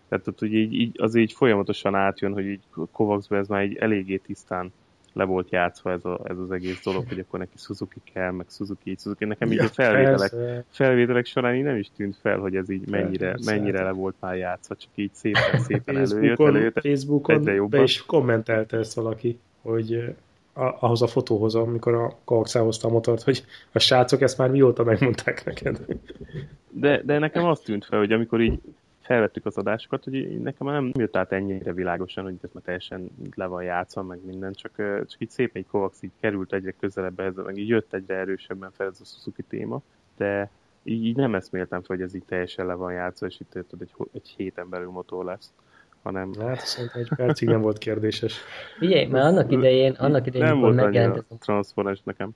tehát hogy így, így, az így folyamatosan átjön, hogy így Kovacsban ez már így eléggé tisztán le volt játszva ez, a, ez az egész dolog, hogy akkor neki Suzuki kell, meg Suzuki így Suzuki. Nekem így ja, a felvételek, felvételek során így nem is tűnt fel, hogy ez így mennyire, persze. mennyire le volt már játszva, csak így szépen, szépen előjött, előjött. Facebookon be is kommentelte ezt valaki, hogy ahhoz a fotóhoz, amikor a Kovacs hozta a motort, hogy a srácok ezt már mióta megmondták neked. De, de nekem azt tűnt fel, hogy amikor így felvettük az adásokat, hogy nekem nem jött át ennyire világosan, hogy ez már teljesen le van játszva, meg minden, csak, csak így szép egy Kovacs így került egyre közelebb ez, meg így jött egyre erősebben fel ez a Suzuki téma, de így, így nem eszméltem fel, hogy ez így teljesen le van játszva, és itt tudod, egy, egy héten belül motor lesz hanem... Hát szerintem egy percig nem volt kérdéses. Ugye, mert annak idején, annak idején, nem volt megjelent ez a... nekem.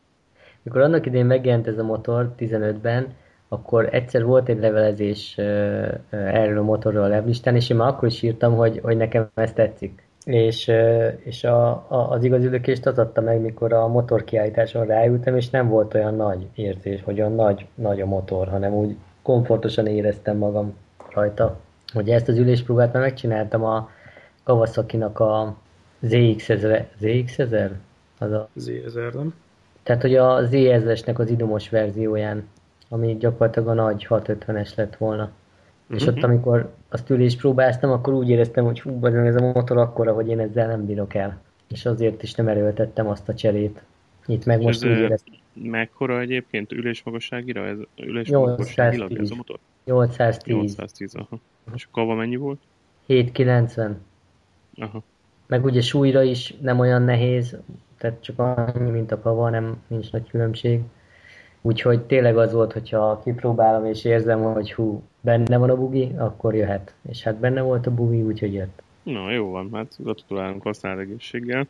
Mikor annak idején megjelent ez a motor 15-ben, akkor egyszer volt egy levelezés erről a motorról a leblistán, és én már akkor is írtam, hogy, hogy nekem ez tetszik. És, és a, a, az igazi lökést az adta meg, mikor a motor kiállításon ráültem, és nem volt olyan nagy érzés, hogy olyan nagy, nagy a motor, hanem úgy komfortosan éreztem magam rajta. Hogy ezt az üléspróbát már megcsináltam a Kawasaki-nak a ZX1000, ZX1000? Az a... Z1000, nem? Tehát, hogy a Z1000-esnek az idomos verzióján ami gyakorlatilag a nagy 650-es lett volna. Uh-huh. És ott, mhm. amikor azt ülés próbáztam, akkor úgy éreztem, hogy hú, ez a motor akkora, hogy én ezzel nem bírok el. És azért is nem erőltettem azt a cserét. Itt meg most úgy éreztem. Mekkora egyébként ülésmagasságira? Ez ülésmagasságilag ez a motor? 810. 810, aha. És kava mennyi volt? 790. Aha. Meg ugye súlyra is nem olyan nehéz, tehát csak annyi, mint a kava, nem nincs nagy különbség. Úgyhogy tényleg az volt, hogyha kipróbálom és érzem, hogy hú, benne van a bugi, akkor jöhet. És hát benne volt a bugi, úgyhogy jött. Na, jó van, hát gratulálunk használ egészséggel.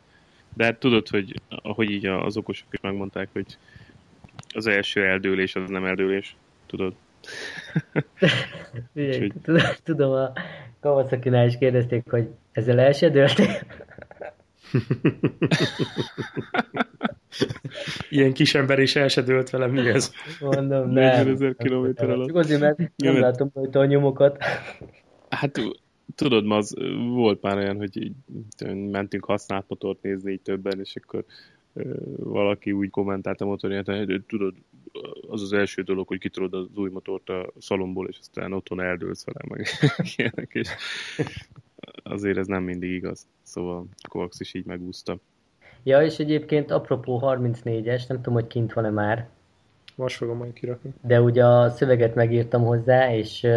De hát tudod, hogy ahogy így az okosok is megmondták, hogy az első eldőlés az nem eldőlés, tudod? Figyelj, tudom, a kawasaki is kérdezték, hogy ezzel el se Ilyen kis ember is el se dőlt velem, mi ez? Mondom, nem. 40 kilométer alatt. Csak azért, mert nem látom rajta a nyomokat. Hát tudod, ma az, volt már olyan, hogy így, mentünk használt motort nézni így többen, és akkor valaki úgy kommentált a motorját, hogy tudod, az az első dolog, hogy kitudod az új motort a szalomból, és aztán otthon eldőlsz vele, meg ilyenek, és azért ez nem mindig igaz. Szóval Kovacs is így megúszta. Ja, és egyébként apropó 34-es, nem tudom, hogy kint van-e már. Most fogom majd kirakni. De ugye a szöveget megírtam hozzá, és,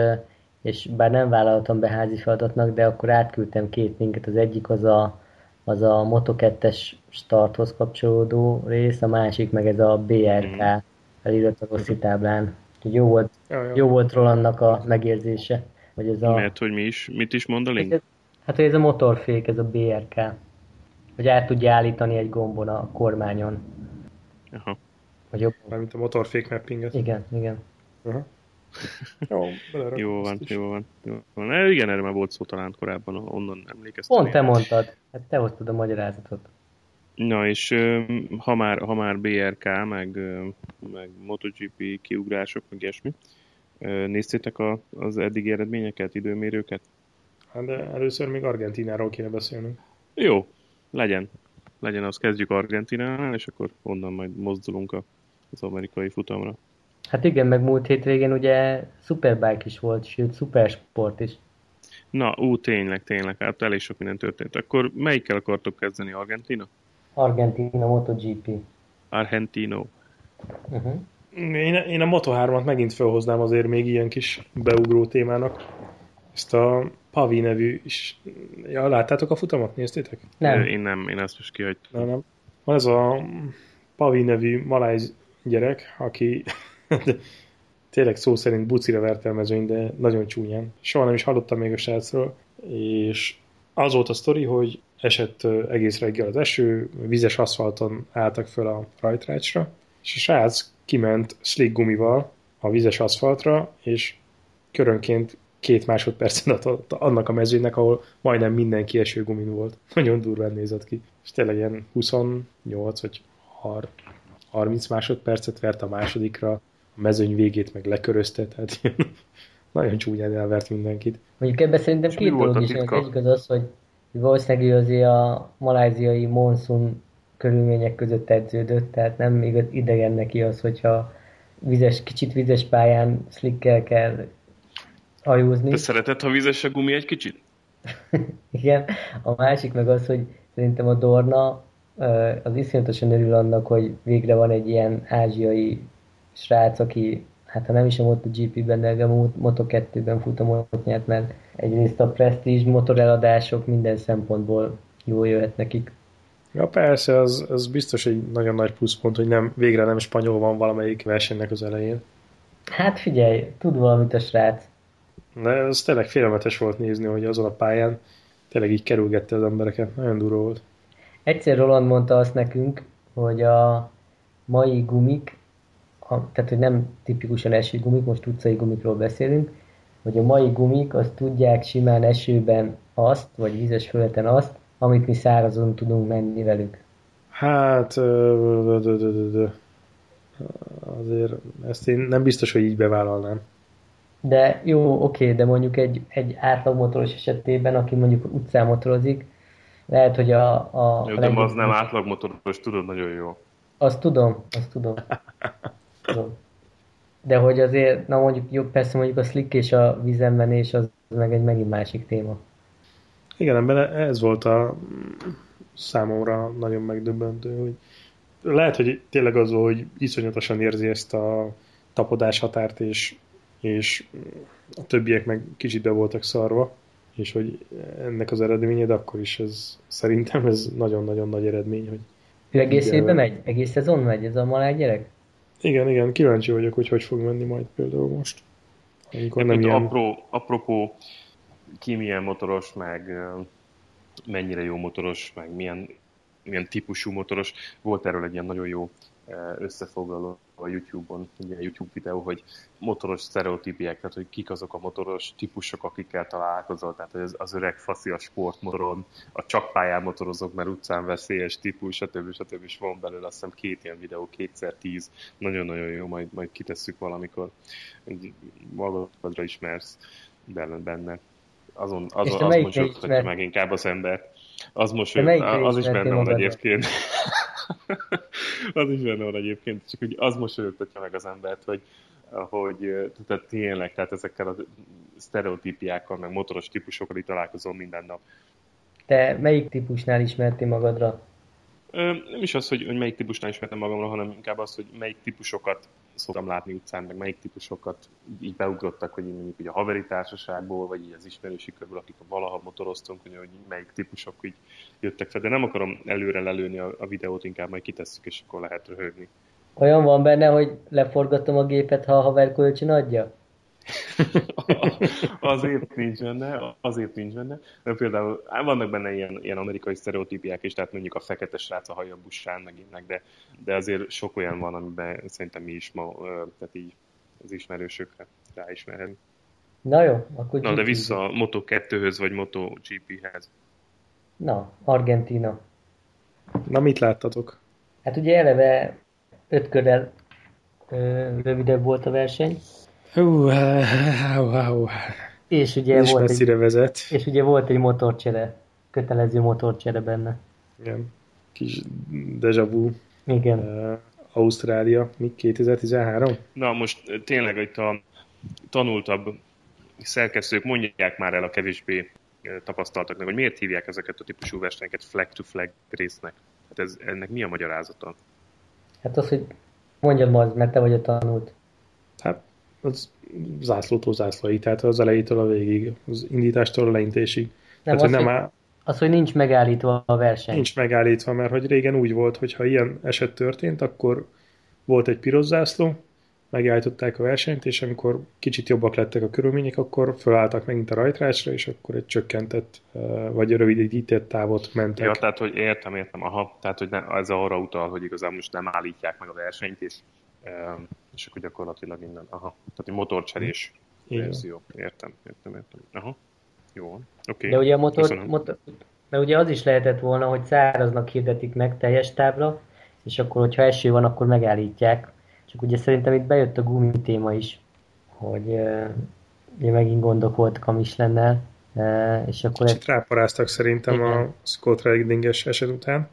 és bár nem vállaltam be házi feladatnak, de akkor átküldtem két linket. Az egyik az a, az a Moto2-es starthoz kapcsolódó rész, a másik meg ez a BRK mm. felirat a rossi táblán. Jó volt, ja, ja. jó volt Rolandnak a megérzése. Hogy ez a... Mert hogy mi is, mit is mond a link? Hát, hogy ez a motorfék, ez a BRK. Hogy át tudja állítani egy gombon a kormányon. Aha. Vagy jobb. Mármint a motorfék mappinget. Igen, igen. Aha. jó, jó van, jó van, jó van. E, igen, erre már volt szó talán korábban, onnan emlékeztem. Pont te mondtad. Hát te hoztad a magyarázatot. Na és ha már, ha már BRK, meg, meg MotoGP kiugrások, meg ilyesmi, néztétek a, az eddigi eredményeket, időmérőket? Hát de először még Argentináról kéne beszélnünk. Jó, legyen. Legyen, az kezdjük Argentinánál, és akkor onnan majd mozdulunk a, az amerikai futamra. Hát igen, meg múlt hétvégén ugye Superbike is volt, sőt Supersport is. Na, ú, tényleg, tényleg, hát elég sok minden történt. Akkor melyikkel akartok kezdeni, Argentina? Argentina MotoGP. Argentino. Uh-huh. Én, én a Moto3-at megint felhoznám azért még ilyen kis beugró témának. Ezt a Pavi nevű is... Ja, láttátok a futamot? Néztétek? Nem. Én nem, én ezt most kihagytam. Nem, nem. Van ez a Pavi nevű maláj gyerek, aki tényleg szó szerint bucira verte a mezőny, de nagyon csúnyán. Soha nem is hallottam még a srácról, és az volt a sztori, hogy esett egész reggel az eső, vizes aszfalton álltak föl a rajtrácsra, és a srác kiment slick gumival a vizes aszfaltra, és körönként két másodpercen adott annak a mezőnek, ahol majdnem mindenki esőgumin volt. Nagyon durván nézett ki. És tényleg ilyen 28 vagy 30 másodpercet vert a másodikra, a mezőny végét meg lekörözte, tehát nagyon csúnyán elvert mindenkit. Mondjuk ebben szerintem két dolog is, egyik az az, hogy valószínűleg ő azért a maláziai monszun körülmények között edződött, tehát nem még idegen neki az, hogyha vizes, kicsit vizes pályán slickkel kell hajózni. Te szereted, ha vizes a gumi egy kicsit? Igen. A másik meg az, hogy szerintem a Dorna az iszonyatosan örül annak, hogy végre van egy ilyen ázsiai srác, aki hát ha nem is a MotoGP-ben, de a Moto2-ben futamot nyert, mert egyrészt a presztízs, motoreladások minden szempontból jól jöhet nekik. Ja persze, az, az biztos egy nagyon nagy pluszpont, hogy nem, végre nem spanyol van valamelyik versenynek az elején. Hát figyelj, tud valamit a srác. De ez tényleg félelmetes volt nézni, hogy azon a pályán tényleg így kerülgette az embereket. Nagyon durva volt. Egyszer Roland mondta azt nekünk, hogy a mai gumik, a, tehát hogy nem tipikusan eső gumik, most utcai gumikról beszélünk, hogy a mai gumik azt tudják simán esőben azt, vagy vízes föleten azt, amit mi szárazon tudunk menni velük. Hát azért ezt én nem biztos, hogy így bevállalnám. De jó, oké, de mondjuk egy, egy átlagmotoros esetében, aki mondjuk utcán motorozik, lehet, hogy a... a jó, de az nem átlagmotoros, tudod nagyon jó. Azt tudom, azt tudom. tudom. De hogy azért, na mondjuk, jó, persze mondjuk a slick és a vízemmenés az meg egy megint másik téma. Igen, ebben ez volt a számomra nagyon megdöbbentő, hogy lehet, hogy tényleg az, hogy iszonyatosan érzi ezt a tapodás határt, és és a többiek meg kicsit be voltak szarva, és hogy ennek az eredményed akkor is ez, szerintem ez nagyon-nagyon nagy eredmény, hogy ő egész évben megy? Egész szezon megy ez a maláj gyerek? Igen, igen, kíváncsi vagyok, hogy hogy fog menni majd például most. Amikor nem ilyen... apró, apropó ki milyen motoros, meg mennyire jó motoros, meg milyen, milyen típusú motoros. Volt erről egy ilyen nagyon jó összefoglaló a YouTube-on, ugye YouTube videó, hogy motoros sztereotípiek, tehát hogy kik azok a motoros típusok, akikkel találkozol, tehát az, az öreg faszi a sportmotoron, a csak pályán motorozók, mert utcán veszélyes típus, stb. stb. is van belőle, azt hiszem két ilyen videó, kétszer tíz, nagyon-nagyon jó, majd, majd kitesszük valamikor, magadra ismersz benne. Azon, azon az mosolyogtatja meg inkább az ember. Az mosolyog, az is benne van egyébként. az is benne van egyébként, csak hogy az mosolyogtatja meg az embert, hogy, hogy tehát tényleg, tehát ezekkel a sztereotípiákkal, meg motoros típusokkal itt találkozom minden nap. Te melyik típusnál ismerti magadra? Nem is az, hogy, hogy melyik típusnál ismertem magamra, hanem inkább az, hogy melyik típusokat szoktam látni utcán, meg melyik típusokat így, így beugrottak, hogy így mondjuk így a haveri társaságból, vagy így az ismerősi körből, akik valaha motoroztunk, hogy, hogy melyik típusok így jöttek fel. De nem akarom előre lelőni a, a videót, inkább majd kitesszük, és akkor lehet röhögni. Olyan van benne, hogy leforgatom a gépet, ha a haver kölcsön adja? azért nincs benne, azért nincs benne. De például vannak benne ilyen, ilyen amerikai sztereotípiák is, tehát mondjuk a fekete srác a haja buszán, meg innek, de, de azért sok olyan van, amiben szerintem mi is ma, tehát így az ismerősökre ráismerhetünk. Na jó, akkor Na, de vissza a Moto2-höz, vagy MotoGP-hez. Na, Argentina. Na, mit láttatok? Hát ugye eleve öt körrel rövidebb volt a verseny. Hú, hú, hú. És ugye, És volt messzire egy, vezet. és ugye volt egy motorcsere, kötelező motorcsere benne. Igen. Kis deja vu. Igen. Uh, Ausztrália, mi 2013? Na most tényleg itt a tanultabb szerkesztők mondják már el a kevésbé tapasztaltaknak, hogy miért hívják ezeket a típusú versenyeket flag-to-flag résznek. Hát ez, ennek mi a magyarázata? Hát az, hogy mondjad ma az, mert te vagy a tanult. Hát az zászlótól zászlóig, tehát az elejétől a végig, az indítástól a leintésig. Nem, tehát, az, hogy nem áll, az, hogy nincs megállítva a verseny. nincs megállítva, mert hogy régen úgy volt, hogy ha ilyen eset történt, akkor volt egy piros zászló, megállították a versenyt, és amikor kicsit jobbak lettek a körülmények, akkor fölálltak megint a rajtrácsra, és akkor egy csökkentett, vagy rövidített távot mentek. Ja, tehát, hogy értem, értem, aha, tehát, hogy ne, ez arra utal, hogy igazából most nem állítják meg a versenyt, és, és akkor gyakorlatilag innen, aha, tehát egy motorcserés Igen. verzió, értem, értem, értem, aha, jó, oké. Okay. De ugye a motor, Köszönöm. motor, de ugye az is lehetett volna, hogy száraznak hirdetik meg teljes távra, és akkor, hogyha eső van, akkor megállítják. Csak ugye szerintem itt bejött a gumi téma is, hogy ugye megint gondok voltak a Michelin-nel, és akkor, Kicsit ráparáztak szerintem Igen. a Scott Reddinges eset után.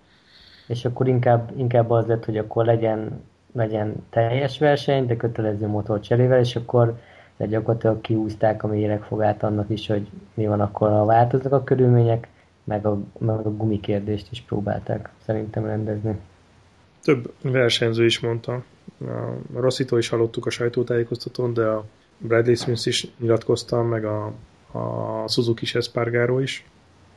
és akkor inkább, inkább az lett, hogy akkor legyen, legyen teljes verseny, de kötelező motor cserével, és akkor de gyakorlatilag kiúzták a méregfogát annak is, hogy mi van akkor, ha változnak a körülmények, meg a, meg a gumikérdést is próbálták szerintem rendezni. Több versenyző is mondta. A Rosszitól is hallottuk a sajtótájékoztatón, de a Bradley Smith is nyilatkozta, meg a, a Suzuki Espargaro is,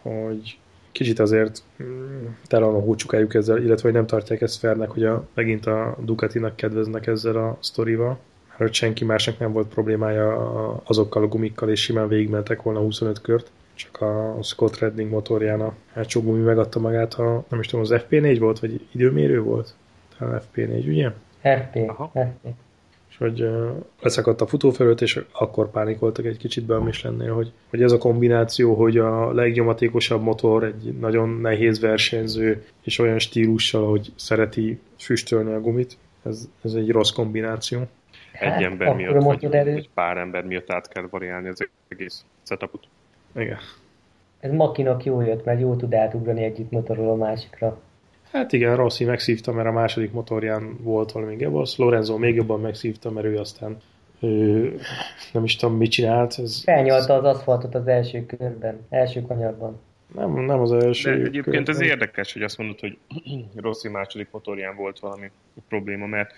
hogy kicsit azért mm, tele van a hócsukájuk ezzel, illetve hogy nem tartják ezt fernek, hogy a, megint a Ducatinak kedveznek ezzel a sztorival, mert hogy senki másnak nem volt problémája azokkal a gumikkal, és simán végigmentek volna 25 kört, csak a Scott Redding motorján a hátsó gumi megadta magát, ha nem is tudom, az FP4 volt, vagy időmérő volt? Talán FP4, ugye? Aha. RP. És hogy leszakadt a futófelület, és akkor pánikoltak egy kicsit be a Michelinnél, hogy, hogy ez a kombináció, hogy a legnyomatékosabb motor, egy nagyon nehéz versenyző, és olyan stílussal, hogy szereti füstölni a gumit, ez, ez egy rossz kombináció. Egy Hát, ember akkor miatt, a vagy, vagy pár ember miatt át kell variálni az egész setupot. Igen. Ez Makinak jó jött, mert jó tud átugrani egyik motorról a másikra. Hát igen, Rossi megszívta, mert a második motorján volt valami gebasz. Lorenzo még jobban megszívta, mert ő aztán ő, nem is tudom, mit csinált. Ez, Felnyalta az aszfaltot az első körben, első kanyarban. nem, nem az első. De egyébként ez érdekes, hogy azt mondod, hogy Rossi második motorján volt valami probléma, mert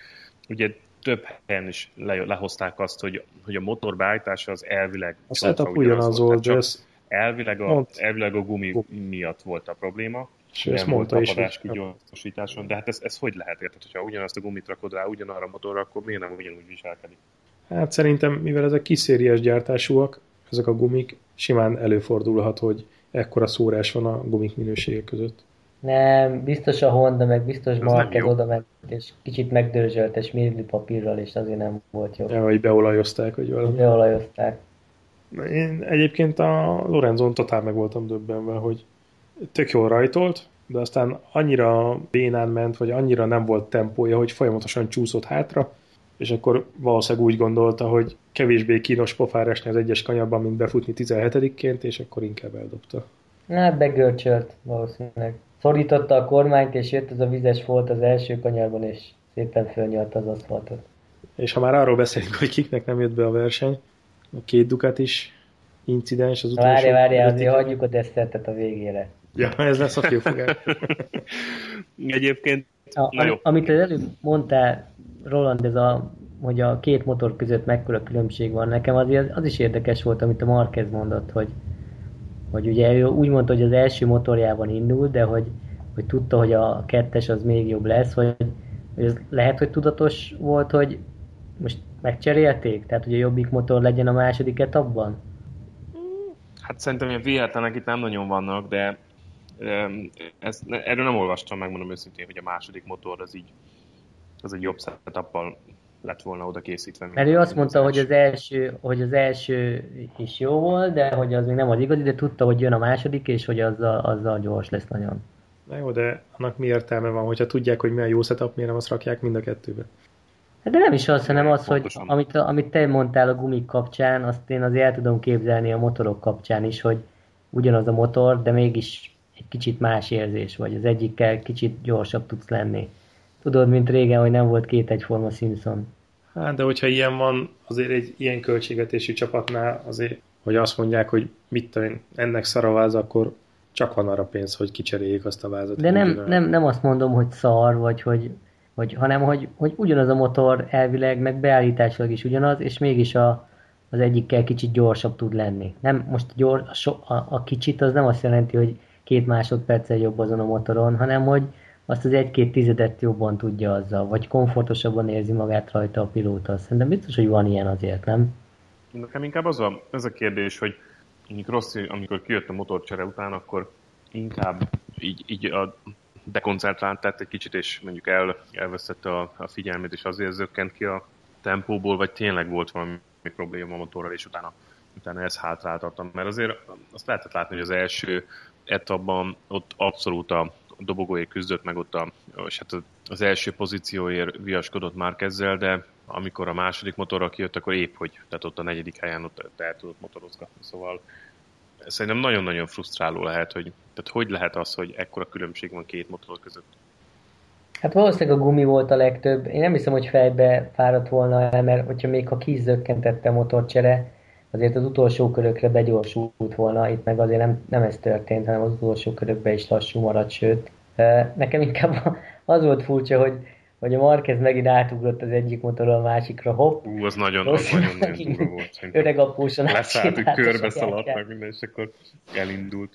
ugye több helyen is le, lehozták azt, hogy, hogy a motor beállítása az elvileg A setup ugyanaz volt, csak de ez, elvileg, a, elvileg a gumi miatt volt a probléma, és volt mondta is, kigyorsításon, de hát ez, ez hogy lehet, érted, hogyha ugyanazt a gumit rakod rá ugyanarra a motorra, akkor miért nem ugyanúgy viselkedik? Hát szerintem, mivel ezek kiszériás gyártásúak, ezek a gumik, simán előfordulhat, hogy ekkora szórás van a gumik minősége között. Nem, biztos a Honda, meg biztos Marquez oda ment, és kicsit megdörzsölt, és mérli papírral, és azért nem volt jó. Ja, vagy beolajozták, vagy valami. Beolajozták. Én egyébként a Lorenzon totál meg voltam döbbenve, hogy tök jól rajtolt, de aztán annyira bénán ment, vagy annyira nem volt tempója, hogy folyamatosan csúszott hátra, és akkor valószínűleg úgy gondolta, hogy kevésbé kínos pofára esni az egyes kanyarban, mint befutni 17-ként, és akkor inkább eldobta. Hát begörcsölt valószínűleg. Szorította a kormányt, és jött az a vizes volt az első kanyarban, és szépen fölnyalta az aszfaltot. És ha már arról beszélünk, hogy kiknek nem jött be a verseny, a két Ducat is incidens az Na, utolsó... várja, várja, azért hagyjuk a desszertet a végére. Ja, ez lesz a főfogás. Egyébként, A, na jó, amit az előbb mondtál, Roland, ez a hogy a két motor között mekkora különbség van. Nekem azért az is érdekes volt, amit a Marquez mondott, hogy, hogy ugye ő úgy mondta, hogy az első motorjában indul, de hogy, hogy tudta, hogy a kettes az még jobb lesz, hogy, hogy ez lehet, hogy tudatos volt, hogy most megcserélték? Tehát, hogy a jobbik motor legyen a második etapban? Hát szerintem ilyen véletlenek itt nem nagyon vannak, de ezt, erről nem olvastam, megmondom őszintén, hogy a második motor az így az egy jobb setuppal lett volna oda készítve. Mert ő azt mondta, hogy az, első, hogy az első is jó volt, de hogy az még nem az igazi, de tudta, hogy jön a második, és hogy azzal, azzal gyors lesz nagyon. Na jó, de annak mi értelme van, hogyha tudják, hogy mi a jó setup, miért nem azt rakják mind a kettőbe? Hát de nem is az, hanem az, hogy amit, amit te mondtál a gumik kapcsán, azt én azért el tudom képzelni a motorok kapcsán is, hogy ugyanaz a motor, de mégis egy kicsit más érzés, vagy az egyikkel kicsit gyorsabb tudsz lenni. Tudod, mint régen, hogy nem volt két egyforma Simpson. Hát, de hogyha ilyen van, azért egy ilyen költségetésű csapatnál azért, hogy azt mondják, hogy mit tudom ennek szar a váz, akkor csak van arra pénz, hogy kicseréljék azt a vázat. De nem, nem, nem azt mondom, hogy szar, vagy hogy, hogy hanem hogy, hogy ugyanaz a motor elvileg, meg beállításilag is ugyanaz, és mégis a, az egyikkel kicsit gyorsabb tud lenni. Nem, most gyors, a, a, a kicsit az nem azt jelenti, hogy két másodperccel jobb azon a motoron, hanem hogy azt az egy-két tizedet jobban tudja azzal, vagy komfortosabban érzi magát rajta a pilóta. Szerintem biztos, hogy van ilyen azért, nem? Nekem inkább az a, az a kérdés, hogy mondjuk rossz, amikor kijött a motorcsere után, akkor inkább így, így a dekoncentrált tett egy kicsit, és mondjuk el, elvesztette a, a figyelmét, és azért zökkent ki a tempóból, vagy tényleg volt valami probléma a motorral, és utána, utána ez hátráltattam. Mert azért azt lehetett látni, hogy az első etapban ott abszolút a dobogóé küzdött, meg ott a, hát az első pozícióért viaskodott már ezzel, de amikor a második motorra kijött, akkor épp hogy, tehát ott a negyedik helyen ott el tudott motorozgatni, szóval szerintem nagyon-nagyon frusztráló lehet, hogy tehát hogy lehet az, hogy ekkora különbség van két motor között? Hát valószínűleg a gumi volt a legtöbb. Én nem hiszem, hogy fejbe fáradt volna el, mert hogyha még ha kizökkentette a motorcsere, azért az utolsó körökre begyorsult volna, itt meg azért nem, nem ez történt, hanem az utolsó körökbe is lassú maradt, sőt. Nekem inkább az volt furcsa, hogy, hogy a Marquez megint átugrott az egyik motorról a másikra, hopp. Ú, az nagyon, az nagyon, nagyon durva volt. Öreg apósan Leszállt, hogy körbe szaladt meg minden, és akkor elindult.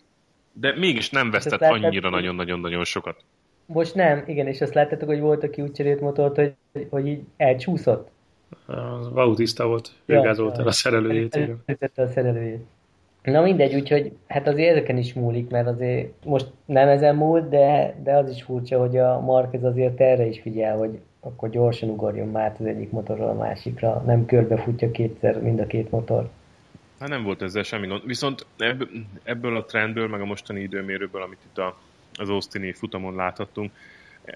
De mégis nem vesztett annyira nagyon-nagyon-nagyon sokat. Most nem, igen, és azt láttátok, hogy volt, aki úgy cserélt motort, hogy, hogy így elcsúszott? Az Bautista volt, ő ja, gázolta ja, a szerelőjét. a szerelőjét. Na mindegy, úgyhogy hát azért ezeken is múlik, mert azért most nem ezen múlt, de, de az is furcsa, hogy a Marquez azért erre is figyel, hogy akkor gyorsan ugorjon már az egyik motorról a másikra, nem körbefutja kétszer mind a két motor. Hát nem volt ezzel semmi gond. Viszont ebből a trendből, meg a mostani időmérőből, amit itt a, az Austini futamon láthattunk,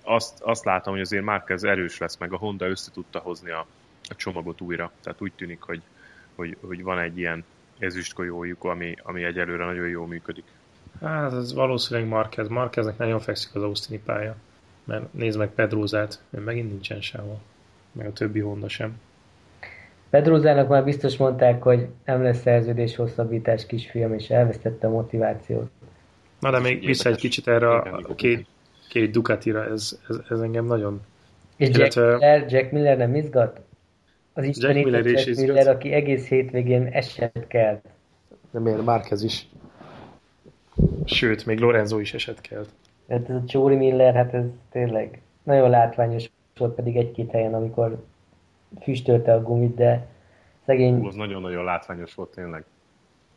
azt, azt látom, hogy azért Márquez erős lesz, meg a Honda össze tudta hozni a, a csomagot újra. Tehát úgy tűnik, hogy, hogy, hogy van egy ilyen ezüstgolyójuk, ami, ami egyelőre nagyon jól működik. Hát ez valószínűleg Marquez. Marqueznek nagyon fekszik az Austini pálya. Mert nézd meg Pedrózát, mert megint nincsen sehol. Meg a többi Honda sem. Pedrózának már biztos mondták, hogy nem lesz szerződés hosszabbítás kisfiam, és elvesztette a motivációt. Na de még vissza egy kicsit erre a két, két Ducatira, ez, ez, ez engem nagyon... És Jack, Miller, Jack Miller nem izgat? Az Jack Miller, is Jack Miller, aki egész hétvégén esett kell. De miért? Márkez is. Sőt, még Lorenzo is esett kell. Hát ez a Csóri Miller, hát ez tényleg nagyon látványos volt pedig egy-két helyen, amikor füstölte a gumit, de szegény... Hú, az nagyon-nagyon látványos volt tényleg.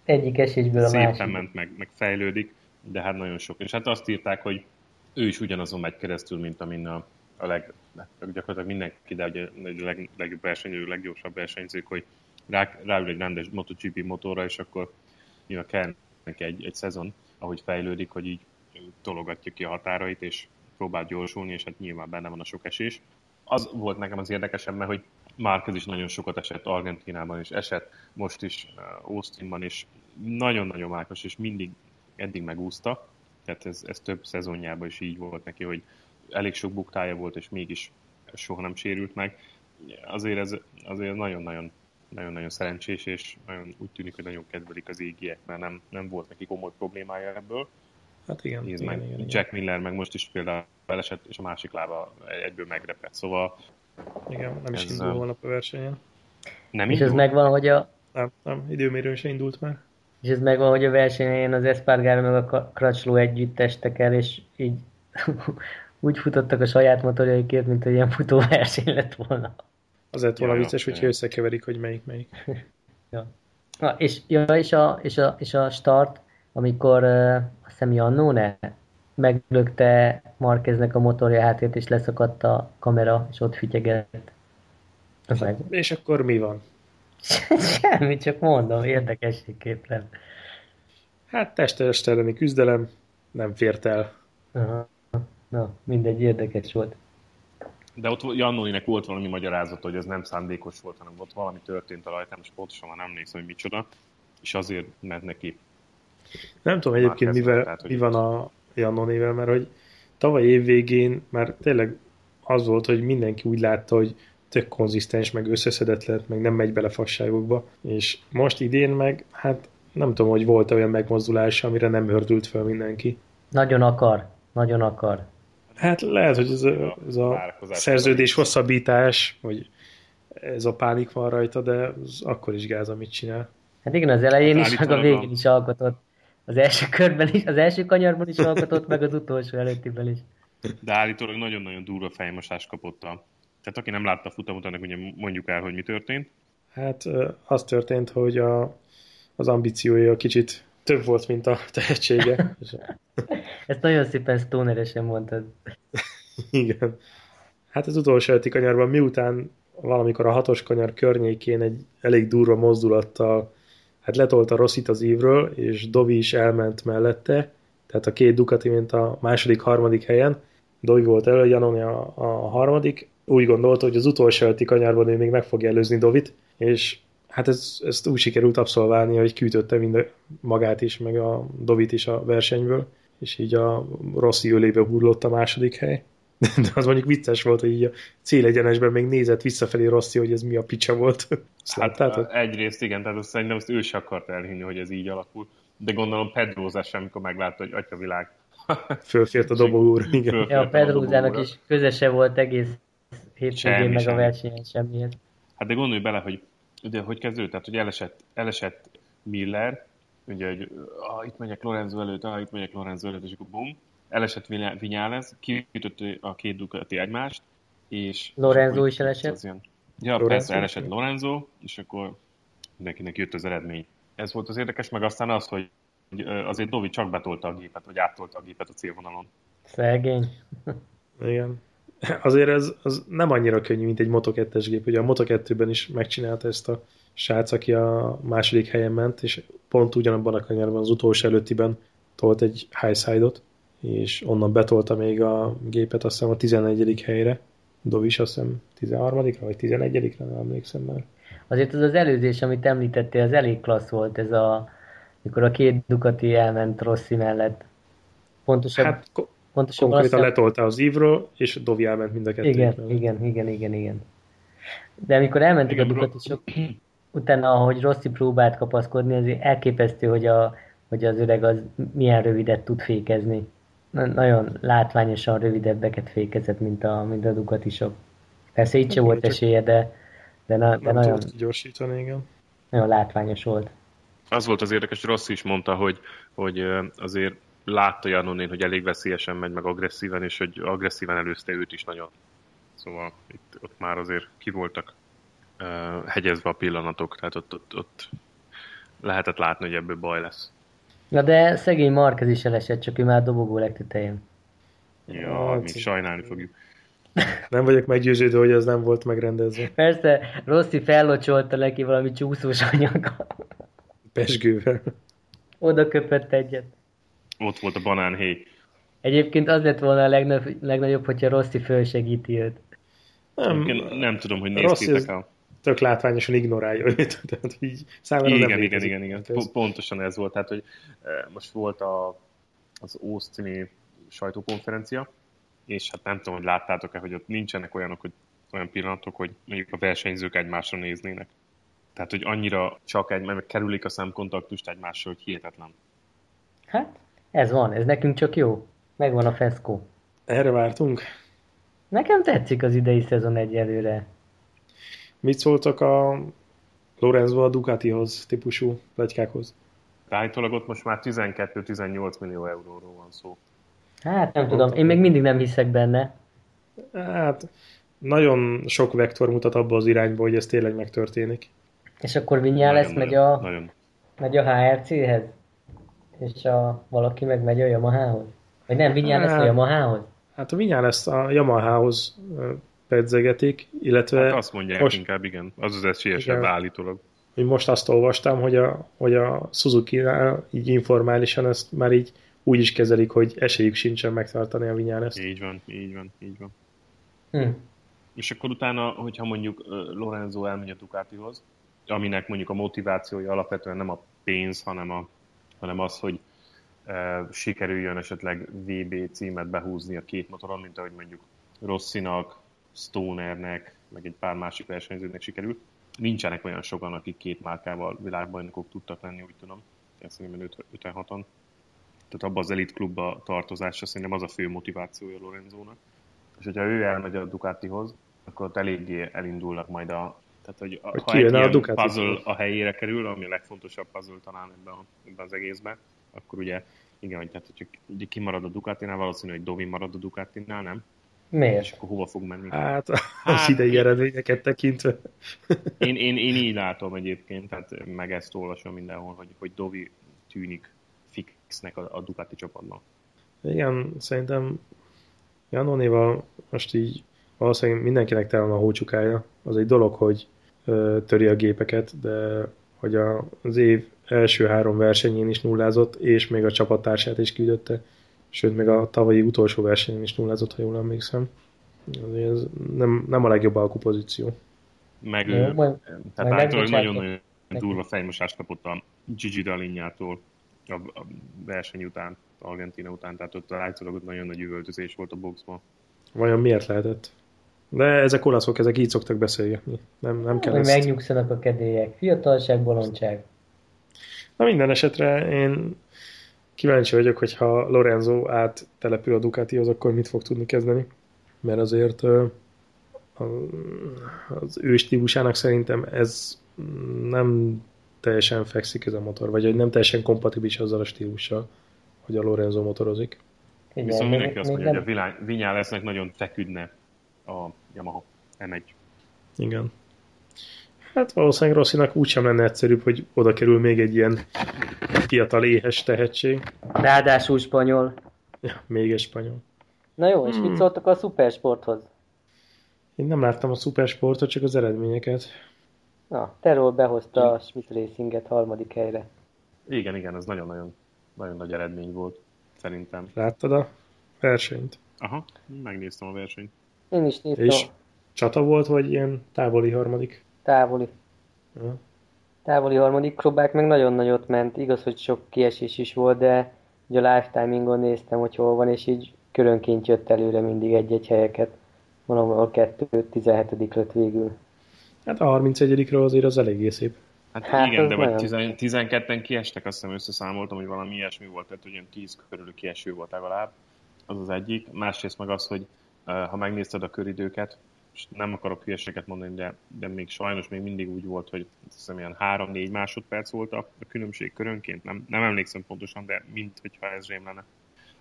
Egyik esésből a Szépen másik. ment, meg, meg fejlődik, de hát nagyon sok. És hát azt írták, hogy ő is ugyanazon megy keresztül, mint amin a, a leg, gyakorlatilag mindenki, de ugye a leg, legjobb versenyző, leggyorsabb versenyzők, hogy rá, ráül egy rendes MotoGP motorra, és akkor nyilván kell neki egy, egy szezon, ahogy fejlődik, hogy így tologatja ki a határait, és próbál gyorsulni, és hát nyilván benne van a sok esés. Az volt nekem az érdekesebb, mert hogy Márquez is nagyon sokat esett Argentinában is, esett most is uh, Austinban is, nagyon-nagyon mákos, és mindig eddig megúszta, tehát ez, ez több szezonjában is így volt neki, hogy elég sok buktája volt, és mégis soha nem sérült meg. Azért ez azért nagyon-nagyon nagyon-nagyon szerencsés, és nagyon úgy tűnik, hogy nagyon kedvelik az égiek, mert nem, nem volt neki komoly problémája ebből. Hát igen, igen, meg, igen, igen. Jack Miller meg most is például elesett, és a másik lába egyből megrepett. Szóval Igen, nem is Ez, indul holnap a versenyen. Nem És indul? ez megvan, hogy a, Nem, nem, időmérőn se indult már. és ez megvan, hogy a versenyen az Espargaro meg a Crutchlow együtt estek el, és így úgy futottak a saját motorjaikért, mint hogy ilyen futóverseny lett volna. Az lett volna Ja, vicces, hogyha összekeverik, hogy melyik melyik. Ja. Na, és, ja, és, a, és, a, és a start, amikor uh, azt hiszem Jannone meglökte Marqueznek a motorja hátért, és leszakadt a kamera, és ott fütyegett. Az meg. És akkor mi van? Semmi, csak mondom, érdekességképpen. Hát test elleni küzdelem nem fért el. Aha. Na, mindegy, érdekes volt. De ott Jannoninek volt valami magyarázat, hogy ez nem szándékos volt, hanem ott valami történt a rajtán, és pontosan már nem emlékszem, hogy micsoda, és azért ment neki. Nem tudom egyébként, kezdve, mivel, tehát, hogy mi van a Jannonével, mert hogy tavaly év végén már tényleg az volt, hogy mindenki úgy látta, hogy tök konzisztens, meg összeszedett lett, meg nem megy bele fasságokba, és most idén meg, hát nem tudom, hogy volt olyan megmozdulása, amire nem ördült fel mindenki. Nagyon akar, nagyon akar. Hát lehet, hogy ez a, ez a szerződés hosszabbítás, vagy ez a pánik van rajta, de az akkor is gáz, amit csinál. Hát igen, az elején Hát is, meg a végén is alkotott. Az első körben is, az első kanyarban is alkotott, meg az utolsó előttiben is. De állítólag nagyon-nagyon durva fejmosást kapott a... Tehát aki nem látta a futamot, annak ugye mondjuk el, hogy mi történt. Hát az történt, hogy a, az ambíciója kicsit több volt, mint a tehetsége. Ezt nagyon szépen stoneresen mondtad. igen. Hát az utolsó előtti kanyarban, miután valamikor a hatos kanyar környékén egy elég durva mozdulattal hát letolta Rossit az ívről, és Dovi is elment mellette, tehát a két Ducati, mint a második, harmadik helyen. Dovi volt elő, Janoni a, a harmadik. Úgy gondolta, hogy az utolsó előtti kanyarban ő még meg fogja előzni Dovit, és hát ez, ezt úgy sikerült abszolválni, hogy kiütötte mind a, magát is, meg a Dovit is a versenyből, és így a Rossi ölébe hullott a második hely. De az mondjuk vicces volt, hogy így a célegyenesben még nézett visszafelé Rossi, hogy ez mi a picsa volt. Azt Hát láttátok? egyrészt igen, tehát azt szerintem azt ő se akart elhinni, hogy ez így alakul. De gondolom Pedróza sem, amikor meglátta, hogy atya világ. Fölfért a dobogóra, igen. Föl- Ja, a Pedrózának is közese volt egész hétvégén meg a versenyen semmihez. Hát de gondolj bele, hogy ugye, hogy kezdődött, tehát hogy elesett, elesett Miller, ugye, hogy ah, itt megyek Lorenzo előtt, ah, itt megyek Lorenzo előtt, és akkor bum, elesett Vinyales, kiütött a két Ducati egymást, és... Lorenzo és is elesett? az Ilyen, ja, Lorenzo persze, elesett. Lorenzo, és akkor mindenkinek jött az eredmény. Ez volt az érdekes, meg aztán az, hogy azért Dovi csak betolta a gépet, vagy áttolta a gépet a célvonalon. Szegény. Igen. Azért ez az nem annyira könnyű, mint egy Moto2-es gép. Ugye a Moto2-ben is megcsinálta ezt a srác, aki a második helyen ment, és pont ugyanabban a kanyarban, az utolsó előttiben tolt egy high side-ot, és onnan betolta még a gépet, azt hiszem a 11. helyre. Dovis azt hiszem 13 vagy 11 nem emlékszem már. Azért az az előzés, amit említettél, az elég klassz volt, ez a, mikor a két Ducati elment Rossi mellett. Pontosabb, hát, Hát ko- pontosabban konkrétan azt hiszem- letolta az ívről, és Dovi elment mind a kettő. Igen, igen, igen, igen, igen. De amikor elmentek Igen, a Ducatisok, utána, ahogy Rossi próbált kapaszkodni, azért elképesztő, hogy, a, hogy az öreg az milyen rövidet tud fékezni. Na- Nagyon látványosan rövidebbeket fékezett, mint a, mint a Ducatisok. Persze itt sem Igen, volt esélye, de, de, na, de nagyon, gyorsítani, igen. nagyon látványos volt. Az volt az érdekes, Rossi is mondta, hogy, hogy azért látta Janonén, hogy elég veszélyesen megy, meg agresszíven, és hogy agresszíven előzte őt is nagyon. Szóval itt, ott már azért ki voltak uh, hegyezve a pillanatok, tehát ott, ott, ott lehetett látni, hogy ebből baj lesz. Na de szegény Marquez is elesett, csak ő már dobogó legtetején. Ja, még sajnálni fogjuk. Nem vagyok meggyőződve, hogy ez nem volt megrendezve. Persze, Rossi fellocsolta neki valami csúszós anyaggal. Pesgővel. Oda köpött egyet. Ott volt a banánhéj. Egyébként az lett volna a legnagyobb, legnagyobb hogyha Rossi fölsegíti őt. Nem, Nem, nem tudom, hogy néztétek el. tök látványosan ignorálja őt, tehát így számára nem Igen, igen, létezik. igen, igen. Po- Pontosan ez volt. Tehát, hogy eh, most volt a, az Austin sajtókonferencia, és hát nem tudom, hogy láttátok-e, hogy ott nincsenek olyanok, hogy olyan pillanatok, hogy mondjuk a versenyzők egymásra néznének. Tehát, hogy annyira csak egy, meg kerülik a szemkontaktust egymásra, hogy hihetetlen. Hát, ez van, ez nekünk csak jó. Megvan a feszkó. Erre vártunk? Nekem tetszik az idei szezon egyelőre. Mit szóltak a Lorenzo a Ducatihoz típusú plegykákhoz? Állítólag ott most már 12-18 millió euróról van szó. Hát nem tudom, én még mindig nem hiszek benne. Hát nagyon sok vektor mutat abba az irányba, hogy ez tényleg megtörténik. És akkor Vinyales Nagyon, megy a, Nagyon. megy a HRC-hez? És a, valaki meg megy a Yamaha-hoz? Vagy nem, Vinyales a Hát- Yamaha-hoz? Hát a Vinyán ezt a Yamaha-hoz pedzegetik, illetve Hát azt mondják most- inkább, igen. Az az esélyesebb Igen. állítólag. hogy most azt olvastam, hogy a, hogy a Suzuki-nál így informálisan ezt már így úgy is kezelik, hogy esélyük sincsen megtartani a Vinyán ezt. Így van, így van, így van. Hm. És akkor utána, hogyha mondjuk Lorenzo elmegy a Ducatihoz, aminek mondjuk a motivációja alapvetően nem a pénz, hanem, a, hanem az, hogy e, sikerüljön esetleg VB címet behúzni a két motoron, mint ahogy mondjuk Rossinak, Stonernek, meg egy pár másik versenyzőnek sikerült. Nincsenek olyan sokan, akik két márkával világbajnokok tudtak lenni, úgy tudom. Ezt szerintem 56-on. Tehát abban az elit klubba tartozása szerintem az a fő motivációja Lorenzónak. És hogyha ő elmegy a Ducatihoz, akkor ott eléggé elindulnak majd a... Tehát, hogy, a, Hogy ha egy a ilyen Ducati. puzzle a helyére kerül, ami a legfontosabb puzzle talán ebben, a, ebben az egészben, akkor ugye, igen, hogy tehát, hogyha kimarad a Ducatinál, valószínű, hogy Dovi marad a Ducatinál, nem? És Miért? akkor hova fog menni? Hát az Hát, idei én- eredményeket tekintve. Én, én, én így látom egyébként, tehát meg ezt olvasom mindenhol, hogy, hogy Dovi tűnik fixnek a, a Ducati csapatban. Igen, szerintem Janonéval most így valószínűleg mindenkinek tele van a hócsukája. Az egy dolog, hogy ö, töri a gépeket, de hogy a, az év első három versenyén is nullázott, és még a csapattársát is küldötte, sőt, még a tavalyi utolsó versenyen is nullázott, ha jól emlékszem. Ez nem, nem a legjobb alkupozíció. Meg Jó, ő, majd- tehát nagyon-nagyon durva fejmosást kapott a Gigi Dalinyától a, a verseny után, Argentina után, tehát ott általában ott nagyon nagy üvöltözés volt a boxban. Vajon miért lehetett? De ezek olaszok, ezek így szoktak beszélgetni. Nem, nem kell Hogy ezt... megnyugszanak a kedélyek. Fiatalság, bolondság. Na minden esetre én kíváncsi vagyok, hogy ha Lorenzo áttelepül a Ducatihoz, akkor mit fog tudni kezdeni. Mert azért az ő stílusának szerintem ez nem teljesen fekszik ez a motor, vagy hogy nem teljesen kompatibilis azzal a stílussal, hogy a Lorenzo motorozik. Igen, Viszont mindenki azt mondja, nem- hogy a Vilá- Vinyálesznek nagyon feküdne a Yamaha M1. Igen. Hát valószínűleg Rosszinak úgysem lenne egyszerűbb, hogy oda kerül még egy ilyen fiatal éhes tehetség. Ráadásul spanyol. Ja, még egy spanyol. Na jó, és Hmm. mit szóltak a szupersporthoz? Én nem láttam a szupersportot, csak az eredményeket. Na, Terol behozta a Schmidt Racinget harmadik helyre. Igen, igen, ez nagyon-nagyon nagyon nagy eredmény volt, szerintem. Láttad a versenyt? Aha, megnéztem a versenyt. Én is néztem És csata volt, vagy ilyen távoli harmadik? távoli, Ja. távoli harmadik próbák meg nagyon nagyot ment. Igaz, hogy sok kiesés is volt, de ugye a live timingon néztem, hogy hol van, és így körönként jött előre mindig egy-egy helyeket. Mondom, a 2-17 lett végül. Hát a 31-ről azért az eléggé szép. Hát, Hát, igen, de vagy nagyon. 10, 12-en kiestek, azt hiszem összeszámoltam, hogy valami ilyesmi volt, tehát olyan 10 körül kieső volt legalább. Az az egyik. Másrészt meg az, hogy ha megnézted a köridőket, és nem akarok hülyeséget mondani, de, de még sajnos még mindig úgy volt, hogy hiszem ilyen 3-4 másodperc volt a, különbség körönként, nem, nem emlékszem pontosan, de mint hogyha ez rém lenne.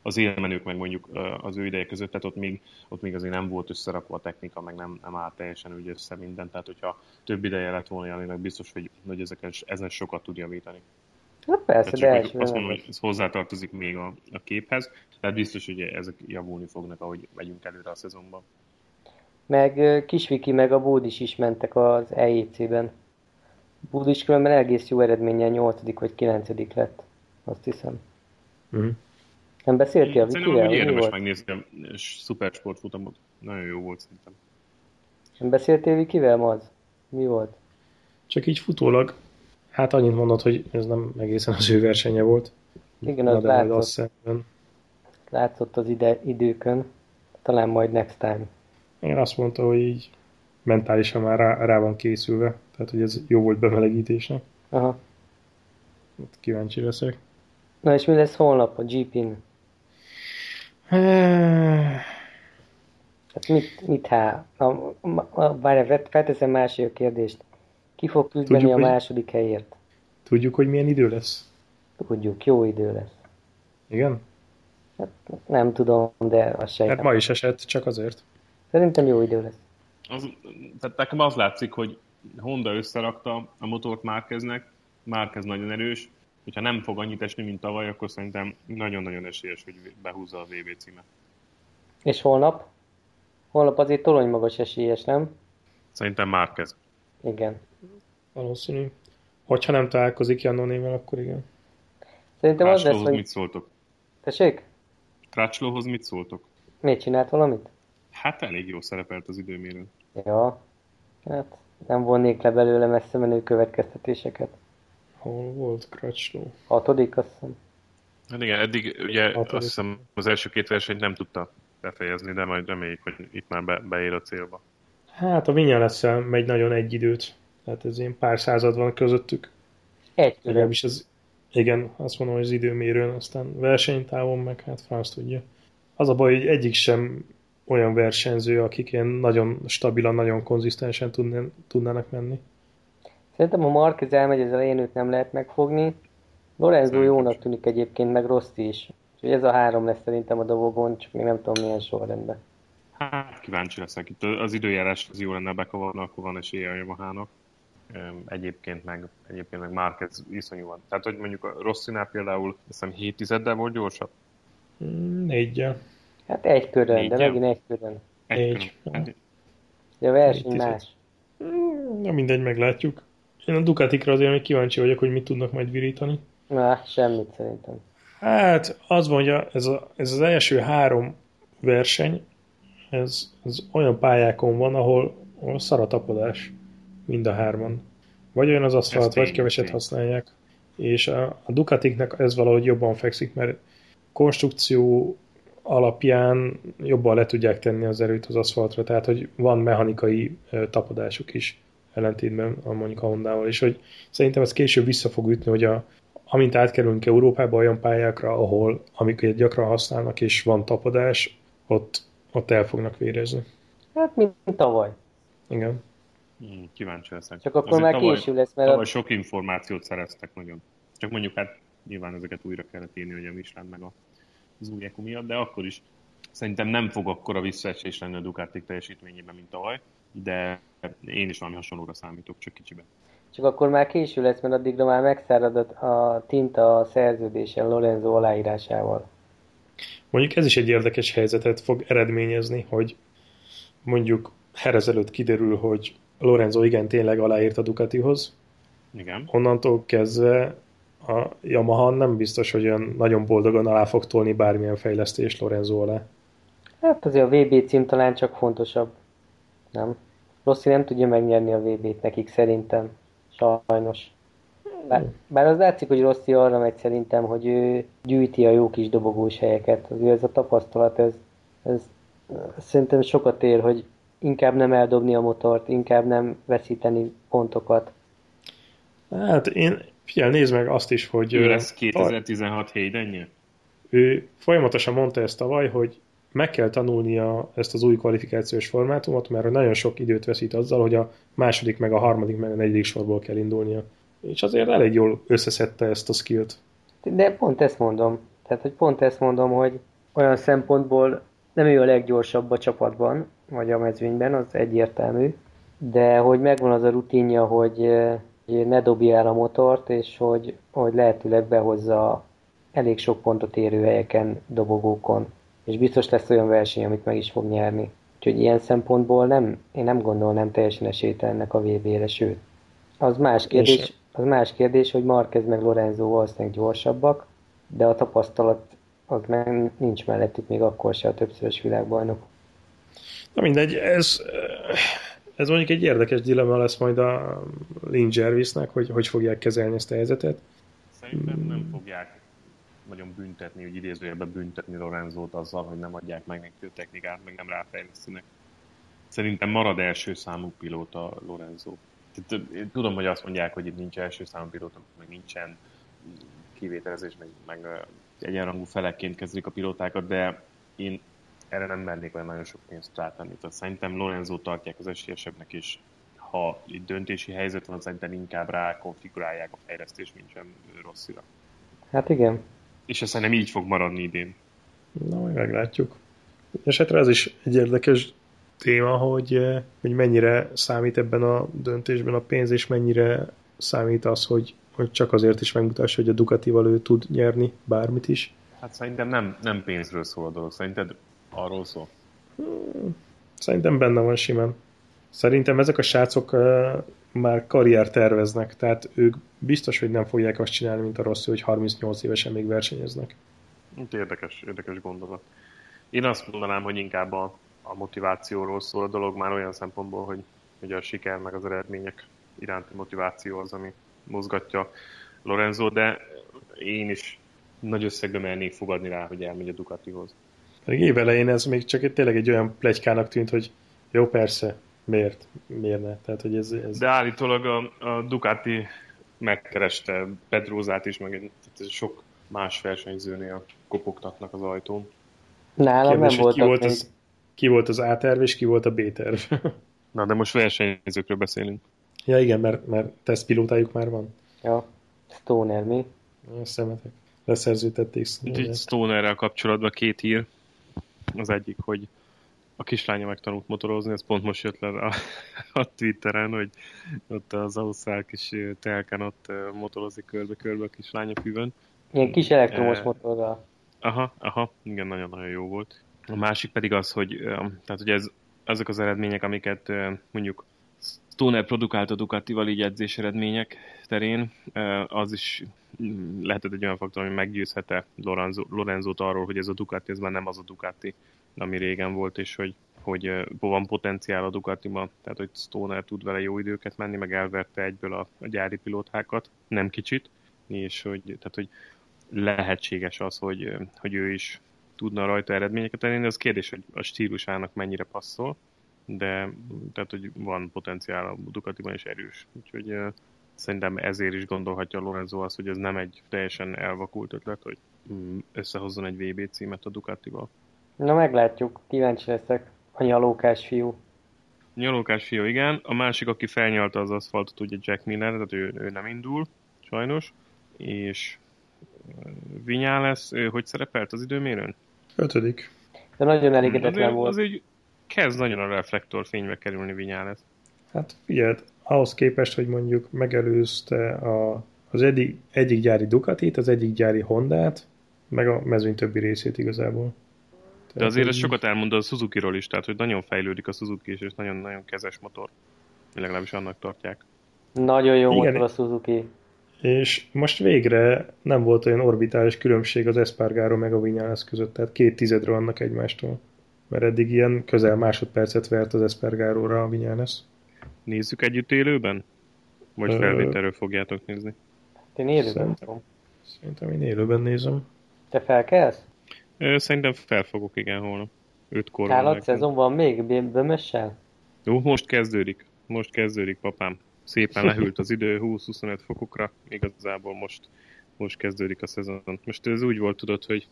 Az élmenők meg mondjuk az ő ideje között, tehát ott még, ott még azért nem volt összerakva a technika, meg nem, nem állt teljesen úgy össze minden, tehát hogyha több ideje lett volna Janinak, biztos, hogy, hogy ezeken, ezen sokat tud javítani. Hát persze, Tehát de azt mondom, hogy ez hozzátartozik még a, a képhez, tehát biztos, hogy ezek javulni fognak, ahogy megyünk előre a szezonban. Meg Kisviki meg a Bódis is mentek az EJC-ben. Bódis különben egész jó eredménnyel 8. vagy 9. lett, azt hiszem. Uh-huh. Nem beszéltél a Szerintem Vikivel? Mi érdemes volt? megnézni a szupersport futamot. Nagyon jó volt szerintem. Nem beszéltél Vikivel, Maz? Mi volt? Csak így futólag, hát annyit mondod, hogy ez nem egészen az ő versenye volt. Igen, Na, az látszott. Látszott az ide, időkön. Talán majd next time. Én azt mondta, hogy így mentálisan már rá, rá van készülve, tehát hogy ez jó volt bemelegítésnek. Aha. Hát Kíváncsi leszek. Na és mi lesz holnap a GP-n? Hát mit, mit há? Várj, felteszem másik kérdést. Ki fog küzdeni Tudjuk, a második hogy... helyért? Tudjuk, hogy milyen idő lesz? Tudjuk, jó idő lesz. Igen? Hát nem tudom, de azt sejtem. Hát ma is esett, csak azért. Szerintem jó idő lesz. Az, tehát nekem az látszik, hogy Honda összerakta a motort Márkeznek, Márkez nagyon erős, hogyha nem fog annyit esni, mint tavaly, akkor szerintem nagyon-nagyon esélyes, hogy behúzza a VB címet. És holnap? Holnap azért torony magas esélyes, nem? Szerintem Márkez. Igen. Valószínű. Hogyha nem találkozik Jannonével, akkor igen. Szerintem az lesz, hogy... mit szóltok? Tessék? Crutchlowhoz mit szóltok? Miért csinált valamit? Hát elég jó szerepelt az időmérő. Ja, hát nem vonnék le belőle messze menő következtetéseket. Hol volt Crutchlow? Hatodik, azt hiszem. Hát igen, eddig ugye Hatodik. azt hiszem az első két versenyt nem tudta befejezni, de majd reméljük, hogy itt már be, beér a célba. Hát a Vinya lesz megy nagyon egy időt. Tehát ez ilyen pár század van közöttük. Egy Legalábbis az, igen, azt mondom, hogy az időmérőn, aztán versenytávon meg hát franc tudja. Az a baj, hogy egyik sem olyan versenyző, akik ilyen nagyon stabilan, nagyon konzisztensen tudnának menni. Szerintem, ha Marquez elmegy, az elején őt nem lehet megfogni. Lorenzo jónak tűnik egyébként, meg Rossi is. Úgyhogy ez a három lesz szerintem a dobogon, csak még nem tudom milyen sorrendben. Hát kíváncsi leszek. Itt az időjárás az jó lenne bekavarna, akkor van esélye a Yamaha-nak. Egyébként meg, egyébként meg Márquez iszonyú van. Tehát, hogy mondjuk a Rossinál például, hiszem 7 tizeddel volt gyorsabb? Mm, négyel. Hát egy körön, Négyel? de megint egy körön. Egy Négy. Körön. De a verseny más. Mm, na mindegy, meglátjuk. Én a Ducatikra azért még kíváncsi vagyok, hogy mit tudnak majd virítani. Na, semmit szerintem. Hát, az van, hogy ez, a, ez az első három verseny, ez, ez olyan pályákon van, ahol, ahol szar a tapadás mind a hárman. Vagy olyan az aszfalt, vagy keveset tény. használják. És a, a Ducatiknek ez valahogy jobban fekszik, mert konstrukció alapján jobban le tudják tenni az erőt az aszfaltra, tehát hogy van mechanikai tapadásuk is ellentétben a mondjuk a Honda-val, és hogy szerintem ez később vissza fog ütni, hogy a, amint átkerülünk Európába olyan pályákra, ahol amiket gyakran használnak és van tapadás, ott, ott el fognak vérezni. Hát, mint tavaly. Igen. Hmm, kíváncsi leszek. Csak akkor Azért már tavaly, késő lesz, mert... Tavaly a... sok információt szereztek nagyon. Csak mondjuk hát nyilván ezeket újra kellett írni, hogy a Michelin meg a az új Eco miatt, de akkor is szerintem nem fog akkora visszaesés lenni a Ducati teljesítményében, mint tavaly, de én is valami hasonlóra számítok, csak kicsibe. Csak akkor már késő lesz, mert addigra már megszárad a tinta a szerződésen Lorenzo aláírásával. Mondjuk ez is egy érdekes helyzetet fog eredményezni, hogy mondjuk Herez előtt kiderül, hogy Lorenzo igen tényleg aláírt a Ducatihoz. Igen. Onnantól kezdve a Yamaha nem biztos, hogy olyan nagyon boldogan alá fog tolni bármilyen fejlesztés Lorenzo alá. Hát azért a VB cím talán csak fontosabb. Nem? Rossi nem tudja megnyerni a VB-t nekik szerintem. Sajnos. Bár, bár az látszik, hogy Rossi arra megy szerintem, hogy ő gyűjti a jó kis dobogós helyeket. Azért ez a tapasztalat, ez, ez szerintem sokat ér, hogy inkább nem eldobni a motort, inkább nem veszíteni pontokat. Hát én, figyelj, nézd meg azt is, hogy... Ő lesz 2016 Haydenje? Ő folyamatosan mondta ezt tavaly, hogy meg kell tanulnia ezt az új kvalifikációs formátumot, mert nagyon sok időt veszít azzal, hogy a második, meg a harmadik, meg a negyedik sorból kell indulnia. És azért elég jól összeszedte ezt a skillt. De pont ezt mondom. Tehát, hogy pont ezt mondom, hogy olyan szempontból nem ő a leggyorsabb a csapatban, vagy a mezőnyben, az egyértelmű, de hogy megvan az a rutinja, hogy ne dobja el a motort, és hogy, hogy lehetőleg behozza elég sok pontot érő helyeken, dobogókon. És biztos lesz olyan verseny, amit meg is fog nyerni. Úgyhogy ilyen szempontból nem, én nem gondolnám teljesen esélytelennek a VB-re, sőt. Az más kérdés, az más kérdés, hogy Marquez meg Lorenzo valószínűleg gyorsabbak, de a tapasztalat az meg nincs mellettük még akkor se a többszörös világbajnok. Na mindegy, ez, ez mondjuk egy érdekes dilemma lesz majd a Lynn Jervisnek, hogy hogy fogják kezelni ezt a helyzetet. Szerintem nem fogják nagyon büntetni, hogy idézőjelben büntetni Lorenzót azzal, hogy nem adják meg neki a technikát, meg nem ráfejlesztenek. Szerintem marad első számú pilóta Lorenzo. Tudom, hogy azt mondják, hogy itt nincs első számú pilóta, meg nincsen kivételezés, meg, meg egyenrangú felekként kezdik a pilótákat, de én erre nem mernék olyan nagyon sok pénzt rátenni. Tehát szerintem Lorenzo tartják az esélyesebbnek, és ha itt döntési helyzet van, szerintem inkább rá konfigurálják a fejlesztést, mint sem rosszira. Hát igen. És ez szerintem így fog maradni idén. Na, majd meglátjuk. Esetre ez is egy érdekes téma, hogy, eh, hogy mennyire számít ebben a döntésben a pénz, és mennyire számít az, hogy, hogy csak azért is megmutassa, hogy a Ducatival ő tud nyerni bármit is. Hát szerintem nem, nem pénzről szól a dolog, szerinted arról szól? Szerintem benne van simán. Szerintem ezek a srácok uh, már karrier terveznek, tehát ők biztos, hogy nem fogják azt csinálni, mint a rossz, hogy 38 évesen még versenyeznek. Itt érdekes, érdekes gondolat. Én azt mondanám, hogy inkább a, a motivációról szól a dolog már olyan szempontból, hogy, hogy a siker meg az eredmények iránti motiváció az, ami mozgatja Lorenzo, de én is nagy összegbe mernék fogadni rá, hogy elmegy a Ducatihoz. Pedig évelején ez még csak egy, tényleg egy olyan plegykának tűnt, hogy jó, persze, miért, miért ne? Tehát, hogy ez, ez... De állítólag a, a Ducati megkereste Pedrózát is, meg tehát sok más versenyzőnél kopogtatnak az ajtón. Nálam Kérdés, nem ki volt, még. az, ki volt az A-terv, és ki volt a B-terv. Na, de most versenyzőkről beszélünk. ja igen, mert, mert tesztpilótájuk már van. Ja, Stoner mi? A szemetek. Leszerződtették. Úgyhogy Stonerrel kapcsolatban két hír. Az egyik, hogy a kislánya megtanult motorozni, ez pont most jött le a, a Twitteren, hogy ott az ausztrál kis telken ott ö, motorozik körbe-körbe a kislánya füvön. Ilyen kis elektromos Eh, motorral. Aha, aha, igen, nagyon-nagyon jó volt. A másik pedig az, hogy, tehát, hogy ez, ezek az eredmények, amiket mondjuk Stoner produkált a Ducatival így edzés eredmények terén, az is mm, lehetett egy olyan faktor, ami meggyőzhette Lorenzo, Lorenzót arról, hogy ez a Ducati, ez már nem az a Ducati, ami régen volt, és hogy, hogy van potenciál a Ducatiban, tehát hogy Stoner tud vele jó időket menni, meg elverte egyből a, a gyári pilótákat, nem kicsit, és hogy, tehát, hogy lehetséges az, hogy, hogy ő is tudna rajta eredményeket elérni, az kérdés, hogy a stílusának mennyire passzol, de tehát, hogy van potenciál a Ducatiban is erős. Úgyhogy uh, szerintem ezért is gondolhatja Lorenzo azt, hogy ez nem egy teljesen elvakult ötlet, hogy mm, összehozzon egy VB címet a Ducatival. Na meglátjuk, kíváncsi leszek. A nyalókás fiú. Nyalókás fiú, igen. A másik, aki felnyalta az aszfaltot, ugye Jack Miller, tehát ő, ő nem indul, sajnos. És Vinyá lesz, ő hogy szerepelt az időmérőn? Ötödik. De nagyon elégedetlen azért, volt. azért kezd nagyon a reflektorfénybe kerülni Vinyá lesz. Hát figyeld, ahhoz képest, hogy mondjuk megelőzte a, az egyik, egyik gyári Ducatit, az egyik gyári Hondát, meg a mezőny többi részét igazából. De azért ez sokat elmond a Suzuki-ról is, tehát hogy nagyon fejlődik a Suzuki is, és nagyon-nagyon kezes motor. Legalábbis annak tartják. Nagyon jó Igen. motor a Suzuki. És most végre nem volt olyan orbitális különbség az Espargaro meg a Vinyales között, tehát két tizedre vannak egymástól. Mert eddig ilyen közel másodpercet vert az Espargaróra a Vinyales. Nézzük együtt élőben? Vagy felvételről fogjátok nézni? Én élőben Szerintem. Szerintem én élőben nézem. Te felkelsz? Szerintem felfogok, igen, holnap. Ötkor van Állat nekünk. szezon van még bömössel? Jó, most kezdődik. Most kezdődik, papám. Szépen lehűlt az idő 20-25 fokokra. Igazából most, most kezdődik a szezon. Most ez úgy volt, tudod, hogy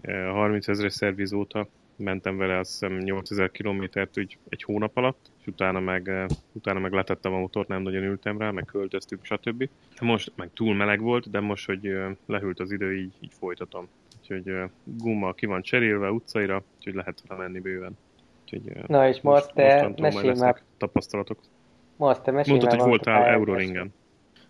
eh, 30 ezeres szerviz óta mentem vele azt hiszem 8000 kilométert úgy egy hónap alatt, és utána meg, eh, utána meg letettem a motort, nem nagyon ültem rá, meg költöztük, stb. Most meg túl meleg volt, de most, hogy eh, lehűlt az idő, így, így folytatom. Úgyhogy eh, gumma ki van cserélve utcaira, úgyhogy lehet vele menni bőven. Úgyhogy, Na és Marsz, te mesélj lesznek már, tapasztalatok. Marsz, te mesélj Mondtad, már hogy voltál. Euroringen.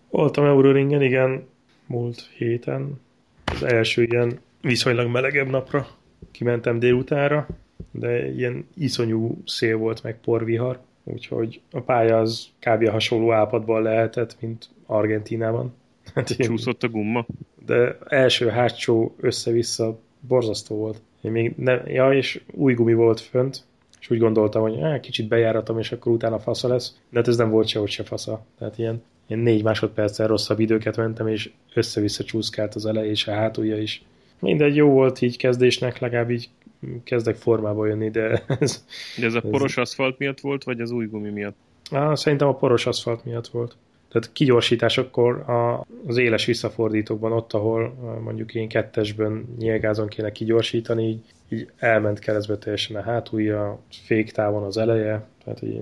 Voltam Euroringen, igen, múlt héten. Az első ilyen viszonylag melegebb napra kimentem délutánra, de ilyen iszonyú szél volt meg porvihar, úgyhogy a pálya az kb. hasonló állapotban lehetett, mint Argentinában. Hát Csúszott a gumma? de első hátsó össze-vissza borzasztó volt. Én még nem, ja, és új gumi volt fönt, és úgy gondoltam, hogy á, kicsit bejáratom, és akkor utána fasza lesz. De hát ez nem volt sehogy se fasza. Tehát ilyen, ilyen négy másodperccel rosszabb időket mentem, és össze-vissza csúszkált az eleje és a hátulja is. Mindegy, jó volt így kezdésnek, legalább így kezdek formába jönni, de ez, De ez a Ez- poros aszfalt miatt volt, vagy az új gumi miatt? á, szerintem a poros aszfalt miatt volt. Tehát kigyorsításokkor a, az éles visszafordítókban ott, ahol mondjuk én kettesben nyilgázon kéne kigyorsítani, így, így elment keresztbe teljesen a hátulja, féktávon az eleje, tehát így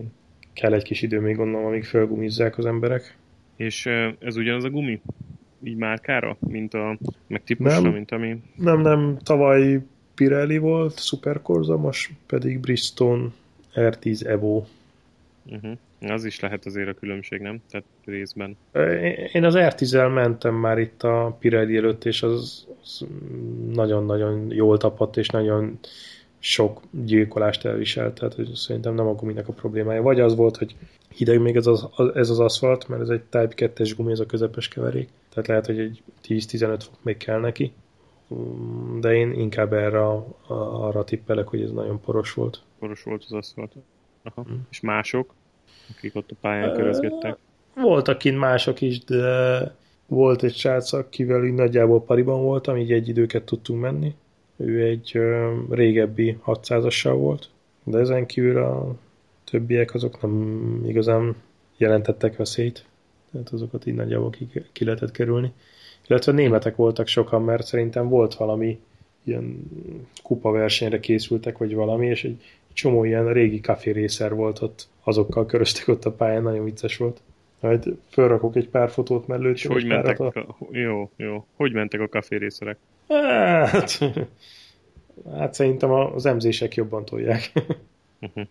kell egy kis idő még gondolom, amíg fölgumizzák az emberek. És ez ugyanaz a gumi? Így márkára? Mint a, meg típusra, nem, mint ami... Nem, nem, tavaly Pirelli volt, Supercorza, most pedig Bridgestone R10 Evo. Uh-huh. Az is lehet azért a különbség, nem? Tehát részben. Én az R10-el mentem már itt a Pirelli előtt, és az, az nagyon-nagyon jól tapadt, és nagyon sok gyilkolást elviselt, tehát hogy szerintem nem a guminak a problémája. Vagy az volt, hogy hideg még ez az, ez az aszfalt, mert ez egy Type 2-es gumi, ez a közepes keverék, tehát lehet, hogy egy 10-15 fok még kell neki, de én inkább erre arra tippelek, hogy ez nagyon poros volt. Poros volt az aszfalt. Aha. Hmm. És mások, akik ott a pályán körözgettek? Voltak kint mások is, de volt egy srác, akivel így nagyjából pariban voltam, így egy időket tudtunk menni. Ő egy régebbi 600-assal volt, de ezen kívül a többiek azok nem igazán jelentettek veszélyt, tehát azokat így nagyjából ki, ki lehetett kerülni. Illetve németek voltak sokan, mert szerintem volt valami ilyen kupa versenyre készültek, vagy valami, és egy csomó ilyen régi kaférészer volt ott, azokkal köröztek ott a pályán, nagyon vicces volt. Majd felrakok egy pár fotót mellőtt. És hogy mentek? A... Jó, jó. Hogy mentek a kaférészerek? Hát, hát szerintem az emzések jobban tolják. Uh-huh.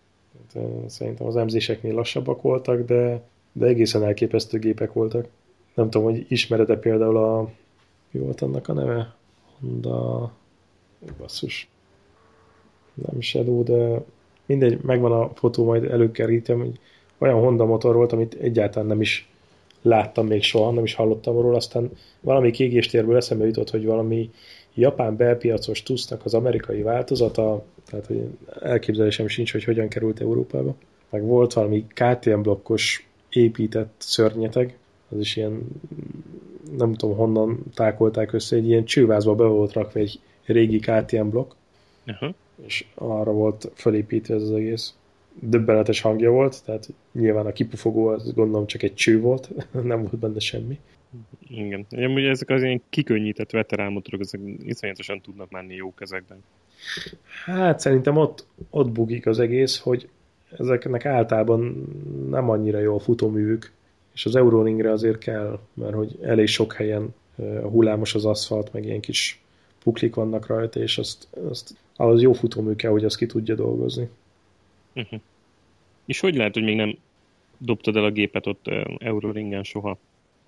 Szerintem az emzéseknél lassabbak voltak, de, de egészen elképesztő gépek voltak. Nem tudom, hogy ismered-e például a... Mi volt annak a neve? Honda... Basszus. Nem Shadow, de mindegy, megvan a fotó, majd előkerítem, hogy olyan Honda motor volt, amit egyáltalán nem is láttam még soha, nem is hallottam róla, aztán valami kiégéstérből eszembe jutott, hogy valami japán belpiacos tusznak az amerikai változata, tehát hogy elképzelésem sincs, hogy hogyan került Európába. Meg volt valami KTM blokkos épített szörnyeteg, az is ilyen, nem tudom honnan tákolták össze, egy ilyen csővázba be volt rakva egy régi KTM blokk, uh-huh. és arra volt felépítve ez az egész. Döbbenetes hangja volt, tehát nyilván a kipufogó az gondolom csak egy cső volt, nem volt benne semmi. Igen. Ugye ezek az ilyen kikönnyített veterán motorok, ezek iszonyatosan tudnak menni jó kezekben. Hát szerintem ott, ott bugik az egész, hogy ezeknek általában nem annyira jó a futóművük, és az Euroringre azért kell, mert hogy elég sok helyen hullámos az aszfalt, meg ilyen kis puklik vannak rajta, és azt, azt ahhoz jó futómű kell, hogy azt ki tudja dolgozni. Uh-huh. És hogy lehet, hogy még nem dobtad el a gépet ott Euroringen soha?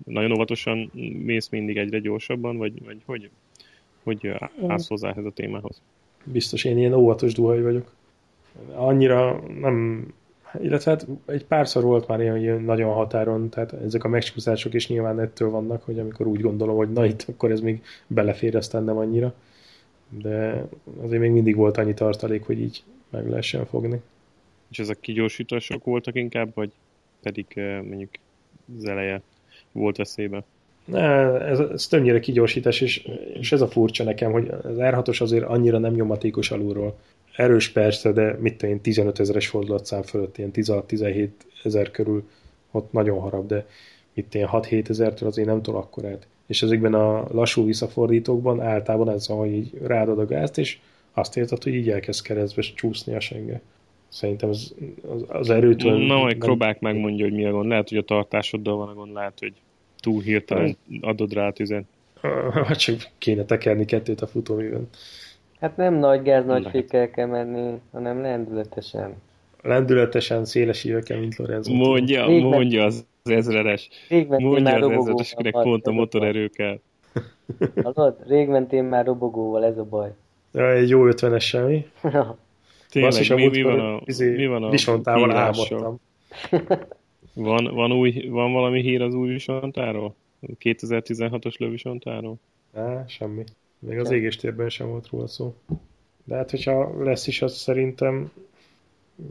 Nagyon óvatosan mész mindig egyre gyorsabban, vagy, vagy hogy, hogy állsz hozzá ehhez a témához? Biztos, én ilyen óvatos duhaj vagyok. Annyira nem illetve hát egy párszor volt már ilyen, ilyen nagyon határon, tehát ezek a megcsúszások is nyilván ettől vannak, hogy amikor úgy gondolom, hogy na itt, akkor ez még belefér, aztán nem annyira. De azért még mindig volt annyi tartalék, hogy így meg lehessen fogni. És ezek kigyorsítások voltak inkább, vagy pedig eh, mondjuk az eleje volt veszélyben? Ne, ez, ez többnyire kigyorsítás, és, és ez a furcsa nekem, hogy az R6-os azért annyira nem nyomatékos alulról erős persze, de mit én 15 ezeres fordulatszám fölött, ilyen 16-17 ezer körül ott nagyon harap, de itt én 6-7 ezertől azért nem tol akkorát. És ezekben a lassú visszafordítókban általában ez van, hogy így rádad a gázt, és azt érted, hogy így elkezd keresztbe csúszni a senge. Szerintem az, az, az erőtől... Na, majd próbálják megmondja, hogy mi a gond. Lehet, hogy a tartásoddal van a gond, lehet, hogy túl hirtelen adod rá a tüzet. Csak kéne tekerni kettőt a futóműben. Hát nem nagy gáz, nagy fékkel kell menni, hanem lendületesen. Lendületesen, széles ívekkel, mint Lorenzo. Mondja, Rég mondja az ezredes. Rég mondja az ezredes, akinek pont a motorerő kell. Hallod? Rég mentén már robogóval, ez a baj. Ja, egy jó ötvenes semmi. Tényleg, Basszus, mi, mi, van a, izé, mi van a visontával álmodtam. Van, van, új, van valami hír az új visontáról? 2016-os lövisontáról? Á, semmi. Még az égéstérben sem volt róla szó. De hát, hogyha lesz is, az szerintem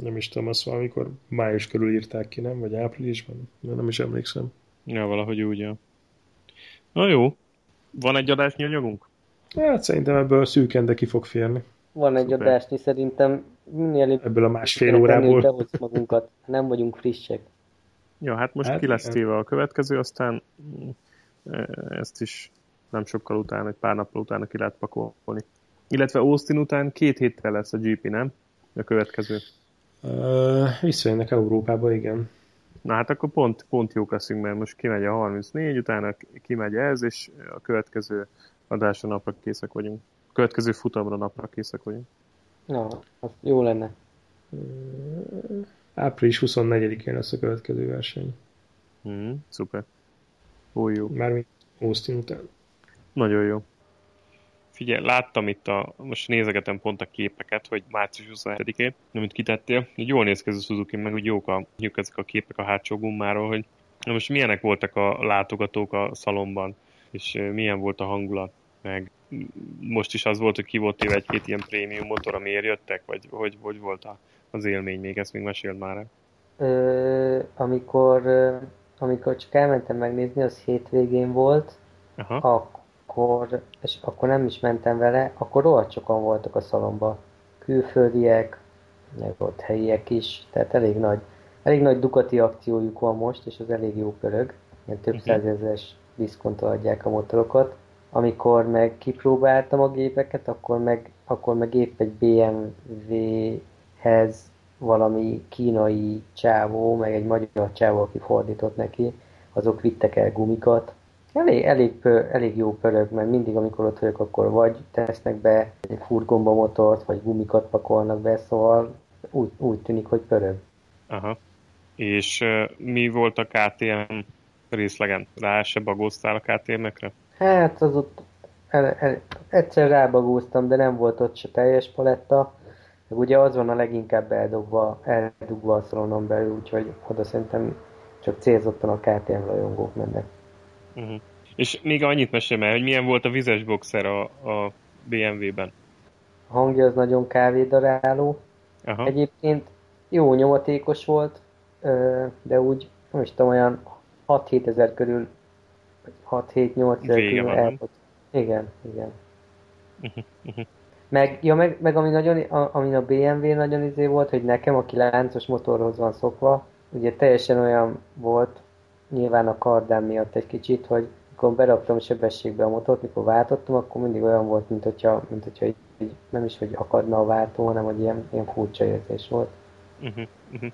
nem is tudom, azt valamikor május körül írták ki, nem? Vagy áprilisban? De nem is emlékszem. Ja, valahogy úgy, ja. Na jó. Van egy adásnyi anyagunk? Hát szerintem ebből szűken, de ki fog férni. Van egy Szuper. adásnyi, szerintem minél Ebből a másfél órából. magunkat. Nem vagyunk frissek. Ja, hát most hát, ki lesz téve a következő, aztán ezt is nem sokkal után, egy pár nappal utána ki lehet pakolni. Illetve Austin után két hétre lesz a GP, nem? A következő. Uh, visszajönnek Európába, igen. Na hát akkor pont, pont jók leszünk, mert most kimegy a 34, utána kimegy ez, és a következő adásra napra készek vagyunk. A következő futamra napra készek vagyunk. Na, az jó lenne. Április 24-én lesz a következő verseny. Mm, szuper. Ó, jó. Mármint Austin után. Nagyon jó. Figyelj, láttam itt a, most nézegetem pont a képeket, hogy március 27-én, amit kitettél, így jól néz ki ez a Suzuki, meg úgy jók a, jók ezek a képek a hátsó gummáról, hogy na most milyenek voltak a látogatók a szalomban, és milyen volt a hangulat, meg most is az volt, hogy ki volt téve egy-két ilyen prémium motor, amiért jöttek, vagy hogy, hogy volt a, az élmény még, ezt még meséld már el. Ö, amikor, amikor csak elmentem megnézni, az hétvégén volt, Aha. Akkor, és akkor nem is mentem vele, akkor rohadt sokan voltak a szalomba. Külföldiek, meg ott helyiek is, tehát elég nagy, elég nagy Ducati akciójuk van most, és az elég jó pörög. Ilyen több uh-huh. százezeres diszkonttal adják a motorokat. Amikor meg kipróbáltam a gépeket, akkor meg, akkor meg épp egy BMW-hez valami kínai csávó, meg egy magyar csávó, aki fordított neki, azok vittek el gumikat. Elég, elég, elég jó pörög, mert mindig, amikor ott vagyok, akkor vagy tesznek be egy furgonba motort, vagy gumikat pakolnak be, szóval úgy, úgy tűnik, hogy pörög. Aha. És uh, mi volt a KTM részlegen? Rá se bagóztál a KTM-ekre? Hát az ott el, el, egyszer rábagóztam, de nem volt ott se teljes paletta. Meg ugye az van a leginkább eldugva, eldugva a szalonon belül, úgyhogy oda szerintem csak célzottan a KTM rajongók mennek. Uh-huh. És még annyit mesélj el, hogy milyen volt a vizes boxer a, a BMW-ben? A hangja az nagyon kávédaráló. Aha. Egyébként jó nyomatékos volt, de úgy, nem is tudom, olyan 6-7 ezer körül 6-7-8 körül elfog. Igen, igen. Meg, ja, meg, meg ami, nagyon, ami a BMW nagyon izé volt, hogy nekem, aki láncos motorhoz van szokva, ugye teljesen olyan volt, nyilván a kardám miatt egy kicsit, hogy amikor beraktam sebességbe a motort, mikor váltottam, akkor mindig olyan volt, mint hogyha, mint hogyha így, így nem is, hogy akadna a váltó, hanem hogy ilyen, ilyen furcsa érzés volt. Uh-huh, uh-huh.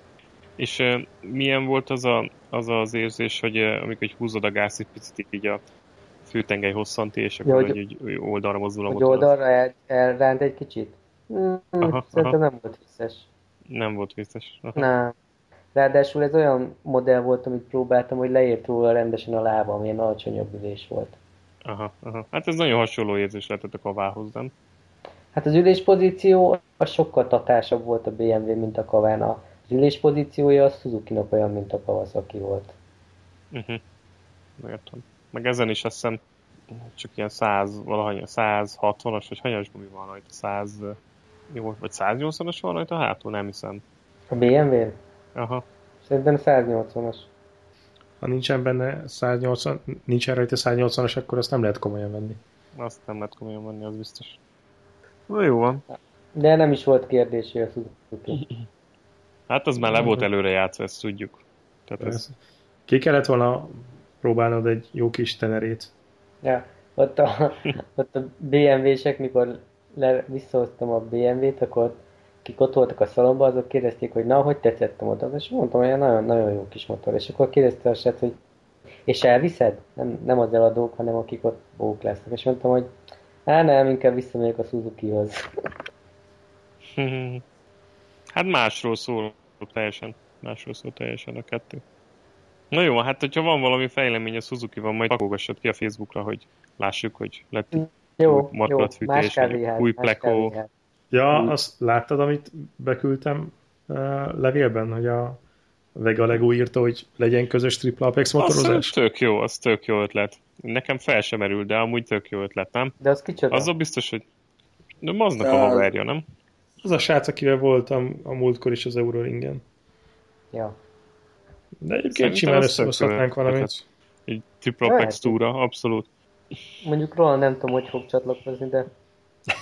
És uh, milyen volt az, a, az az érzés, hogy uh, amikor hogy húzod a gáz egy picit így a főtengely hosszanti, és akkor ja, hogy, hogy, oldalra mozdul a motor. Hogy oldalra el, elránt egy kicsit? Mm, aha, szerintem aha. nem volt visszes. Nem volt visszes. Aha. Nem. Ráadásul ez olyan modell volt, amit próbáltam, hogy leért róla rendesen a lábam, ilyen alacsonyabb ülés volt. Aha, aha. Hát ez nagyon hasonló érzés lehetett a kavához, nem? Hát az üléspozíció az sokkal tatásabb volt a BMW, mint a kaván. Az üléspozíciója a suzuki olyan, mint a Kawasaki volt. Uh-huh. Értem. Meg ezen is azt hiszem csak ilyen 100, valahogy 160-as, vagy hanyas gumi van rajta, 100, vagy 180-as van rajta hátul, nem hiszem. A BMW? Aha. Szerintem 180-as. Ha nincsen benne 180, nincsen rajta 180-as, akkor azt nem lehet komolyan venni. Azt nem lehet komolyan venni, az biztos. Na jó van. De nem is volt kérdés, hogy a Suzuki. Hát az már le volt előre játszva, ezt tudjuk. Tehát ez... Ki kellett volna próbálnod egy jó kis tenerét. Ja, ott a, ott a BMW-sek, mikor le, visszahoztam a BMW-t, akkor akik ott voltak a szalomban, azok kérdezték, hogy na, hogy tetszett a motor, és mondtam, hogy nagyon, nagyon jó kis motor, és akkor kérdezte a set, hogy és elviszed? Nem, nem az eladók, hanem akik ott bók lesznek, és mondtam, hogy hát nem, inkább visszamegyek a Suzuki-hoz. Hát másról szól teljesen, másról szól teljesen a kettő. Na jó, hát hogyha van valami fejlemény a Suzuki-van, majd pakolgassad ki a Facebookra, hogy lássuk, hogy lett jó, matolatfűtés, új plekó. Ja, azt láttad, amit beküldtem uh, levélben, hogy a Vega Lego írta, hogy legyen közös Triple Apex motorozás? Az tök jó, az tök jó ötlet. Nekem fel sem merül, de amúgy tök jó ötlet, nem? De az kicsoda? Azzal biztos, hogy de maznak a haverja, nem? Az a srác, akivel voltam a múltkor is az Euroringen. Ja. De egyébként simán összehozhatnánk valamit. Egy Triple Apex túra, abszolút. Mondjuk róla nem tudom, hogy fog csatlakozni, de...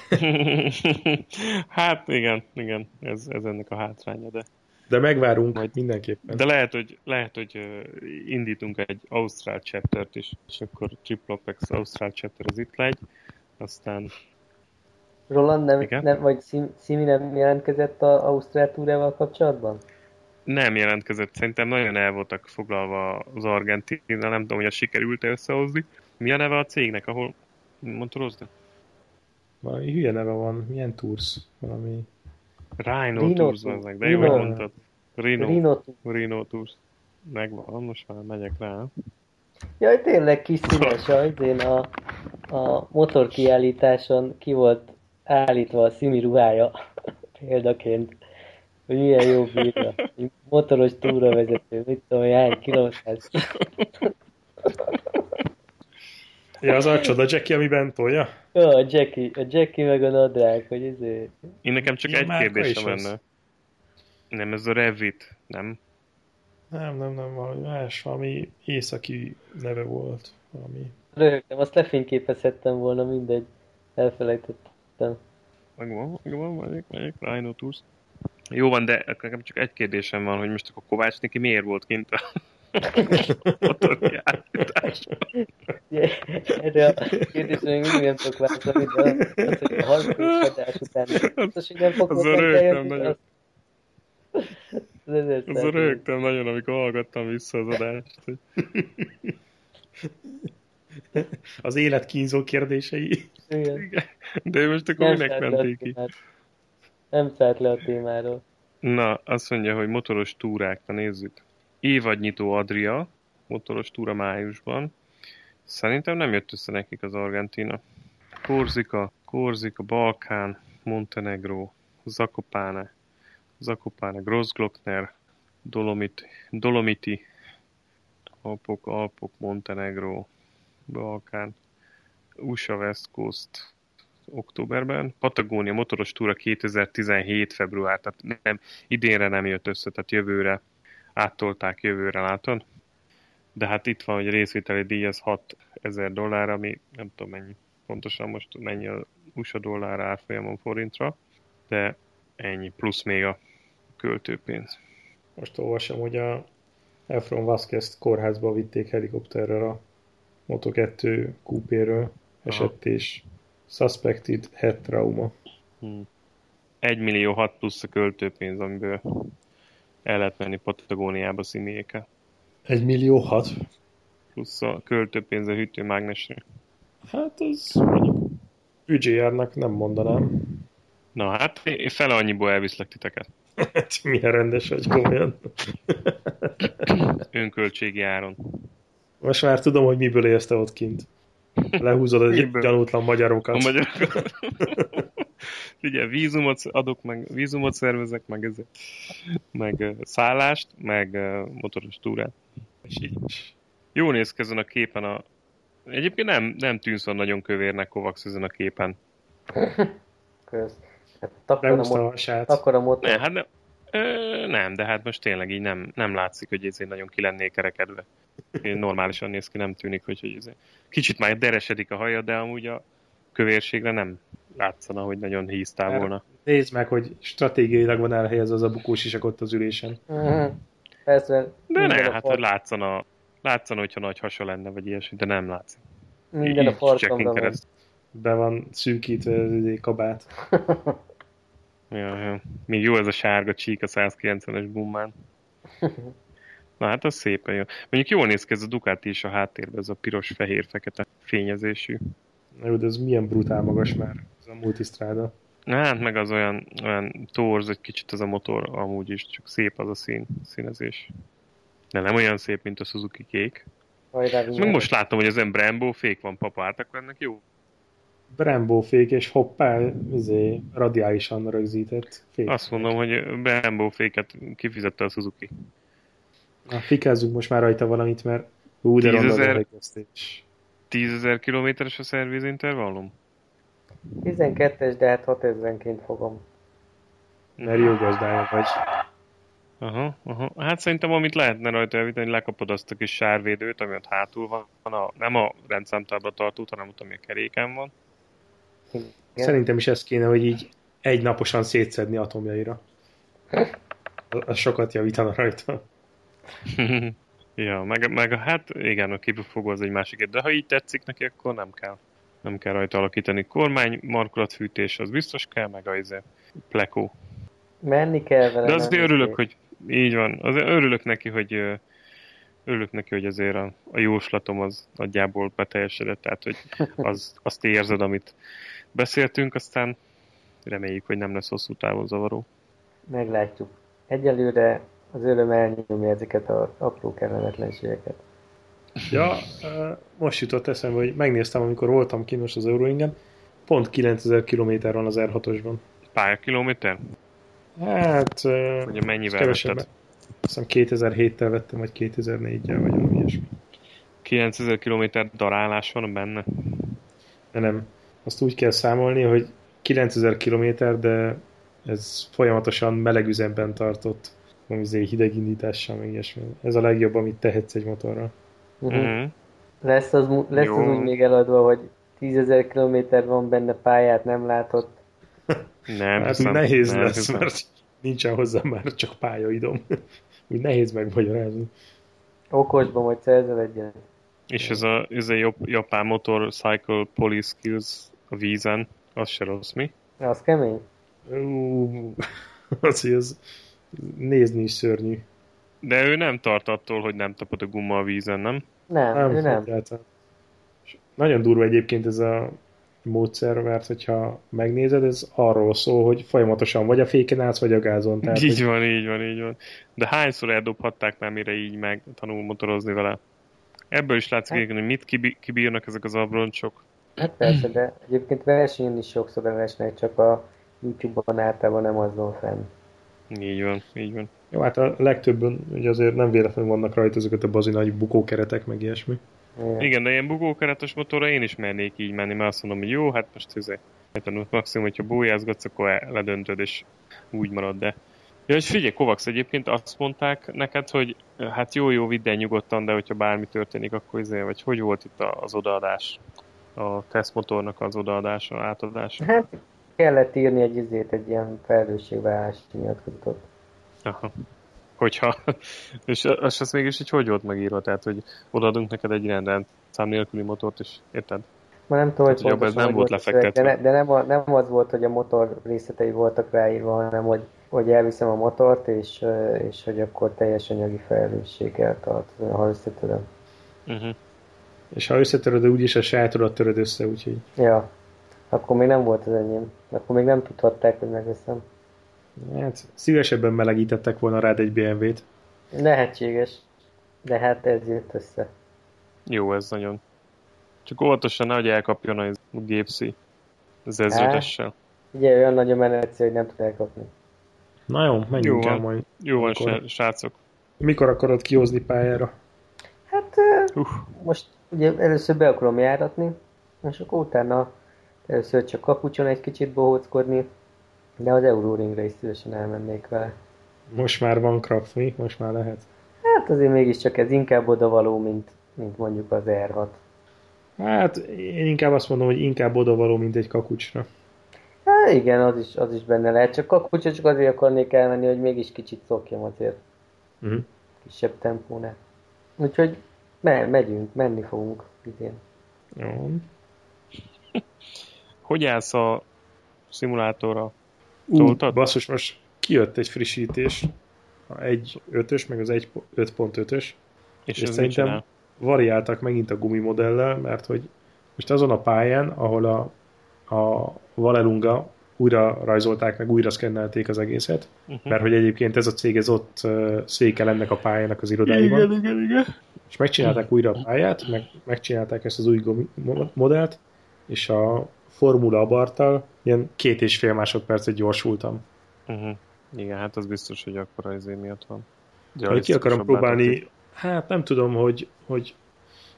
hát igen, igen, ez, ez ennek a hátránya, de De megvárunk Majd, mindenképpen. De lehet, hogy, lehet, hogy indítunk egy Ausztrál chaptert is, és akkor Triplopex Ausztrál chapter az itt legy, aztán... Roland nem, nem vagy Szimi nem jelentkezett a Ausztrál túrával kapcsolatban? Nem jelentkezett, szerintem nagyon el voltak foglalva az Argentina, nem tudom, hogy a sikerült összehozni. Mi a neve a cégnek, ahol motoroznak? Valami hülye neve van, milyen tours? Valami... Rhino, Rhino Tours vannak, de jó, hogy mondtad. Rhino, Rhino, Rhino Tours. Megvan, most már megyek rá. Jaj, tényleg kis színes, én a, a motorkiállításon ki volt állítva a Szimi ruhája példaként, hogy milyen jó bírja. Motoros túravezető, mit tudom, hány kilométer. Ja, az a csoda Jackie, amiben tolja? Jó, a Jackie, a Jackie meg a nadrág, hogy izé... Én nekem csak egy kérdésem lenne. Nem ez a Revit, nem? Nem, nem, nem, valami más, valami északi neve volt. Valami. Rögtem, azt lefényképezhettem volna, mindegy. Elfelejtettem. Megvan, megvan, megyek, megyek, Rhino Tours. Jó van, de nekem csak egy kérdésem van, hogy most akkor Kovács neki miért volt kint a Erre a kérdésre még mindig nem tudok válaszolni, de az, hogy a harmadik adás után biztos, hogy nem fog az a rögtem nagyon. Az, az a rögtem nagyon, amikor hallgattam vissza az adást. Hogy... Az élet kínzó kérdései. Igen. De most akkor minek menték ki? Nem szállt le a témáról. Na, azt mondja, hogy motoros túrák, na nézzük évadnyitó Adria, motoros túra májusban. Szerintem nem jött össze nekik az Argentina. Korzika, Korzika, Balkán, Montenegro, Zakopáne, Zakopáne, Grossglockner, Dolomiti, Dolomiti, Alpok, Alpok, Montenegro, Balkán, USA West Coast, októberben, Patagónia motoros túra 2017 február, tehát nem, idénre nem jött össze, tehát jövőre áttolták jövőre, látod? De hát itt van, hogy a részvételi díj az 6000 dollár, ami nem tudom mennyi, pontosan most mennyi a USA dollár árfolyamon forintra, de ennyi, plusz még a költőpénz. Most olvasom, hogy a Efron Vázquez kórházba vitték helikopterrel a Moto2 kúpéről esett és suspected head trauma. Hmm. 1 millió 6 plusz a költőpénz, amiből el lehet menni Patagóniába színéke. Egy millió hat? Plusz a költőpénz a hűtőmágnesre. Hát ez mondjuk ügyjárnak nem mondanám. Na hát, én fele annyiból elviszlek titeket. Milyen rendes vagy komolyan. Önköltségi áron. Most már tudom, hogy miből élsz te ott kint. Lehúzod a gyanútlan magyarokat. A magyarokat. Ugye vízumot adok, meg vízumot szervezek, meg, ez, meg szállást, meg motoros túrát. És így. Jó néz ki ezen a képen a... Egyébként nem, nem tűnsz nagyon kövérnek Kovacs ezen a képen. Kösz. Hát, akkor, a, mot- akkor a motor. Ne, hát nem, ö, nem, de hát most tényleg így nem, nem látszik, hogy ezért nagyon ki lennék kerekedve. Normálisan néz ki, nem tűnik, hogy, hogy ezért. kicsit már deresedik a haja, de amúgy a kövérségre nem látszana, hogy nagyon híztál volna. Nézd meg, hogy stratégiailag van elhelyezve az a bukós isak ott az ülésen. Uh-huh. Persze. De ne, hát hogy látszana, látszana, hogyha nagy hasa lenne, vagy ilyesmi, de nem látszik. Minden Így a farkamra van. Be van szűkítve az kabát. ja, ja. Még jó ez a sárga csík a 190-es bummán. Na hát az szépen jó. Mondjuk jól néz ki ez a Ducati is a háttérben, ez a piros-fehér-fekete fényezésű. Na jó, de ez milyen brutál magas már, ez a multistrada. Hát meg az olyan, olyan torz egy kicsit az a motor amúgy is, csak szép az a szín, színezés. De nem olyan szép, mint a Suzuki kék. meg most látom, hogy az em Brembo fék van papát, akkor ennek jó. Brembo fék és hoppá, izé, radiálisan rögzített fék. Azt mondom, hogy Brembo féket kifizette a Suzuki. Na, fikázzunk most már rajta valamit, mert ú, de 10 ezer kilométeres a szervizintervallum? 12-es, de hát 6 ezerenként fogom. Mert jó gazdája vagy. Aha, aha. Hát szerintem amit lehetne rajta elvíteni, hogy lekapod azt a kis sárvédőt, ami ott hátul van, a, nem a rendszámtábla tartót, hanem ott, ami a keréken van. Igen. Szerintem is ez kéne, hogy így egy naposan szétszedni atomjaira. az sokat javítana rajta. ja, meg, meg hát igen, a kipufogó az egy másik, de ha így tetszik neki, akkor nem kell. Nem kell rajta alakítani. Kormány, markolatfűtés, az biztos kell, meg a izé, plekó. Menni kell vele. De azért örülök, hogy így van. Azért örülök neki, hogy örülök neki, hogy azért a, a jóslatom az nagyjából beteljesedett, tehát hogy az, azt érzed, amit beszéltünk, aztán reméljük, hogy nem lesz hosszú távon zavaró. Meglátjuk. Egyelőre az öröm elnyomja ezeket az apró kellemetlenségeket. Ja, most jutott eszembe, hogy megnéztem, amikor voltam kínos az Euroingen, pont 9000 km van az R6-osban. Pályakilométer? Hát... Ugye mennyivel vetted? Azt hiszem 2007-tel vettem, vagy 2004-jel, vagy valami ilyesmi. 9000 km darálás van benne? De nem. Azt úgy kell számolni, hogy 9000 km, de ez folyamatosan meleg üzemben tartott valami hideg indítással, meg ilyesmi. Ez a legjobb, amit tehetsz egy motorra. Uh-huh. Uh-huh. Lesz, az, lesz az úgy még eladva, hogy 10.000 km van benne pályát, nem látott. Nem, hát hiszem, nehéz nem, lesz, hiszem. mert nincsen hozzá már csak pályaidom. úgy nehéz megmagyarázni. Okosban majd szerzel egyen. És ez a, ez a japán motorcycle police skills a vízen, az se rossz, mi? Az kemény? Uh, az, hogy az nézni is szörnyű. De ő nem tart attól, hogy nem tapad a guma a vízen, nem? Nem, nem ő nem. Egyáltalán. Nagyon durva egyébként ez a módszer, mert hogyha megnézed, ez arról szól, hogy folyamatosan vagy a féken állsz, vagy a gázon. Tehát, így hogy... van, így van, így van. De hányszor eldobhatták már, mire így meg tanul motorozni vele? Ebből is látszik, hát, hogy mit kibírnak ezek az abroncsok. Hát persze, de egyébként versenyen is sokszor elesnek, csak a YouTube-ban általában nem az van fenn. Így van, így van. Jó, hát a legtöbben ugye azért nem véletlenül vannak rajta ezeket a bazi nagy bukókeretek, meg ilyesmi. Igen. Igen, de ilyen bugókeretes motorra én is mernék így menni, mert azt mondom, hogy jó, hát most ez maximum, hogyha bójázgatsz, akkor ledöntöd, és úgy marad, de Ja, és figyelj, Kovacs, egyébként azt mondták neked, hogy hát jó, jó, vidd el nyugodtan, de hogyha bármi történik, akkor izé, vagy hogy volt itt az odaadás? A tesztmotornak az odaadása, átadása? Hát kellett írni egy izét, egy ilyen felelősségvállási nyilatkozatot. Aha. Hogyha, és az, az mégis így hogy volt megírva, tehát hogy odaadunk neked egy ilyen szám nélküli motort, és érted? Ma nem tudom, hogy pontosan, ez nem volt lefektetve. De, ne, de nem, nem az volt, hogy a motor részletei voltak ráírva, hanem hogy, hogy elviszem a motort, és, és hogy akkor teljes anyagi felelősséggel tart, ha összetöröm. Uh-huh. És ha összetöröd, úgyis a sajátodat töröd össze, úgyhogy... Ja. Akkor még nem volt az enyém. Akkor még nem tudhatták, hogy megveszem. Hát szívesebben melegítettek volna rád egy BMW-t. Lehetséges. De hát ez jött össze. Jó, ez nagyon. Csak óvatosan nehogy elkapjon a gépszi zeződessel. Ugye olyan nagy a menetsző, hogy nem tud elkapni. Na jó, menjünk jó el majd. Jó van, Mikor... srácok. Mikor akarod kihozni pályára? Hát uh. most ugye először be akarom járatni, és akkor utána Először csak kapucson egy kicsit bohóckodni, de az Euroringre is szívesen elmennék vele. Most már van Kraft, mi? Most már lehet? Hát azért mégiscsak ez inkább odavaló, mint, mint mondjuk az R6. Hát én inkább azt mondom, hogy inkább odavaló, mint egy kakucsra. Hát igen, az is, az is benne lehet. Csak kakucsra csak azért akarnék elmenni, hogy mégis kicsit szokjam azért. Uh-huh. Kisebb tempónál. Úgyhogy me- megyünk, menni fogunk idén. Jó. Hogy állsz a szimulátorra? Ú, basszus, most kijött egy frissítés, egy 5-ös, meg az 5.5-ös, és, és szerintem variáltak megint a gumimodellel, mert hogy most azon a pályán, ahol a, a Valelunga újra rajzolták, meg újra szkennelték az egészet, uh-huh. mert hogy egyébként ez a cég, ez ott uh, székel ennek a pályának az irodáiban. Igen, igen, igen. És megcsinálták újra a pályát, meg megcsinálták ezt az új modellt, és a Formula Abarttal ilyen két és fél másodpercet gyorsultam. Uh-huh. Igen, hát az biztos, hogy akkor az miatt van. Hogy ki akarom próbálni, látok. hát nem tudom, hogy, hogy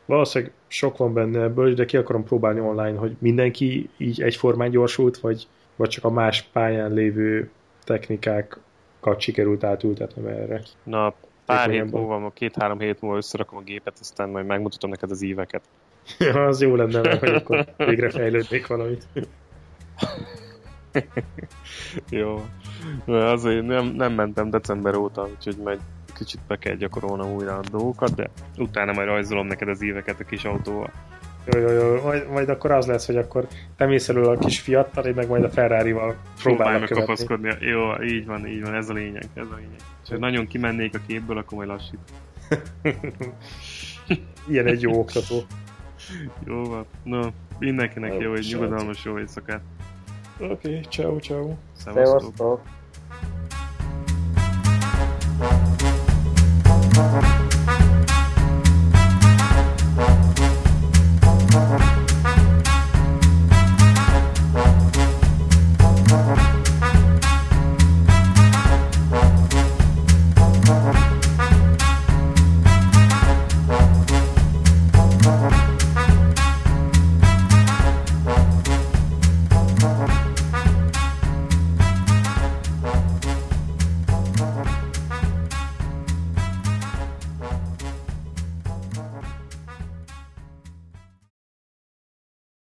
valószínűleg sok van benne ebből, de ki akarom próbálni online, hogy mindenki így egyformán gyorsult, vagy, vagy csak a más pályán lévő technikákat sikerült átültetnem erre. Na, pár hét múlva, két-három hét múlva összerakom a gépet, aztán majd megmutatom neked az éveket. Az jó lenne, hogy akkor végre fejlődnék valamit. Jó. Azért nem, nem mentem december óta, úgyhogy majd kicsit be kell gyakorolnom újra a dolgokat, de utána majd rajzolom neked az éveket a kis autóval. Jó, jó, jó. Majd, majd akkor az lesz, hogy akkor te mész elől a kis fiattal, én meg majd a Ferrari-val próbálok követni. kapaszkodni. Jó, így van, így van, ez a lényeg, ez a lényeg. És ha nagyon kimennék a képből, akkor majd lassít. Ilyen egy jó oktató. Jó van. No, mindenkinek jó, jó egy nyugodalmas jó éjszakát. Oké, okay, ciao, ciao. Szevasztok. Szevasztok.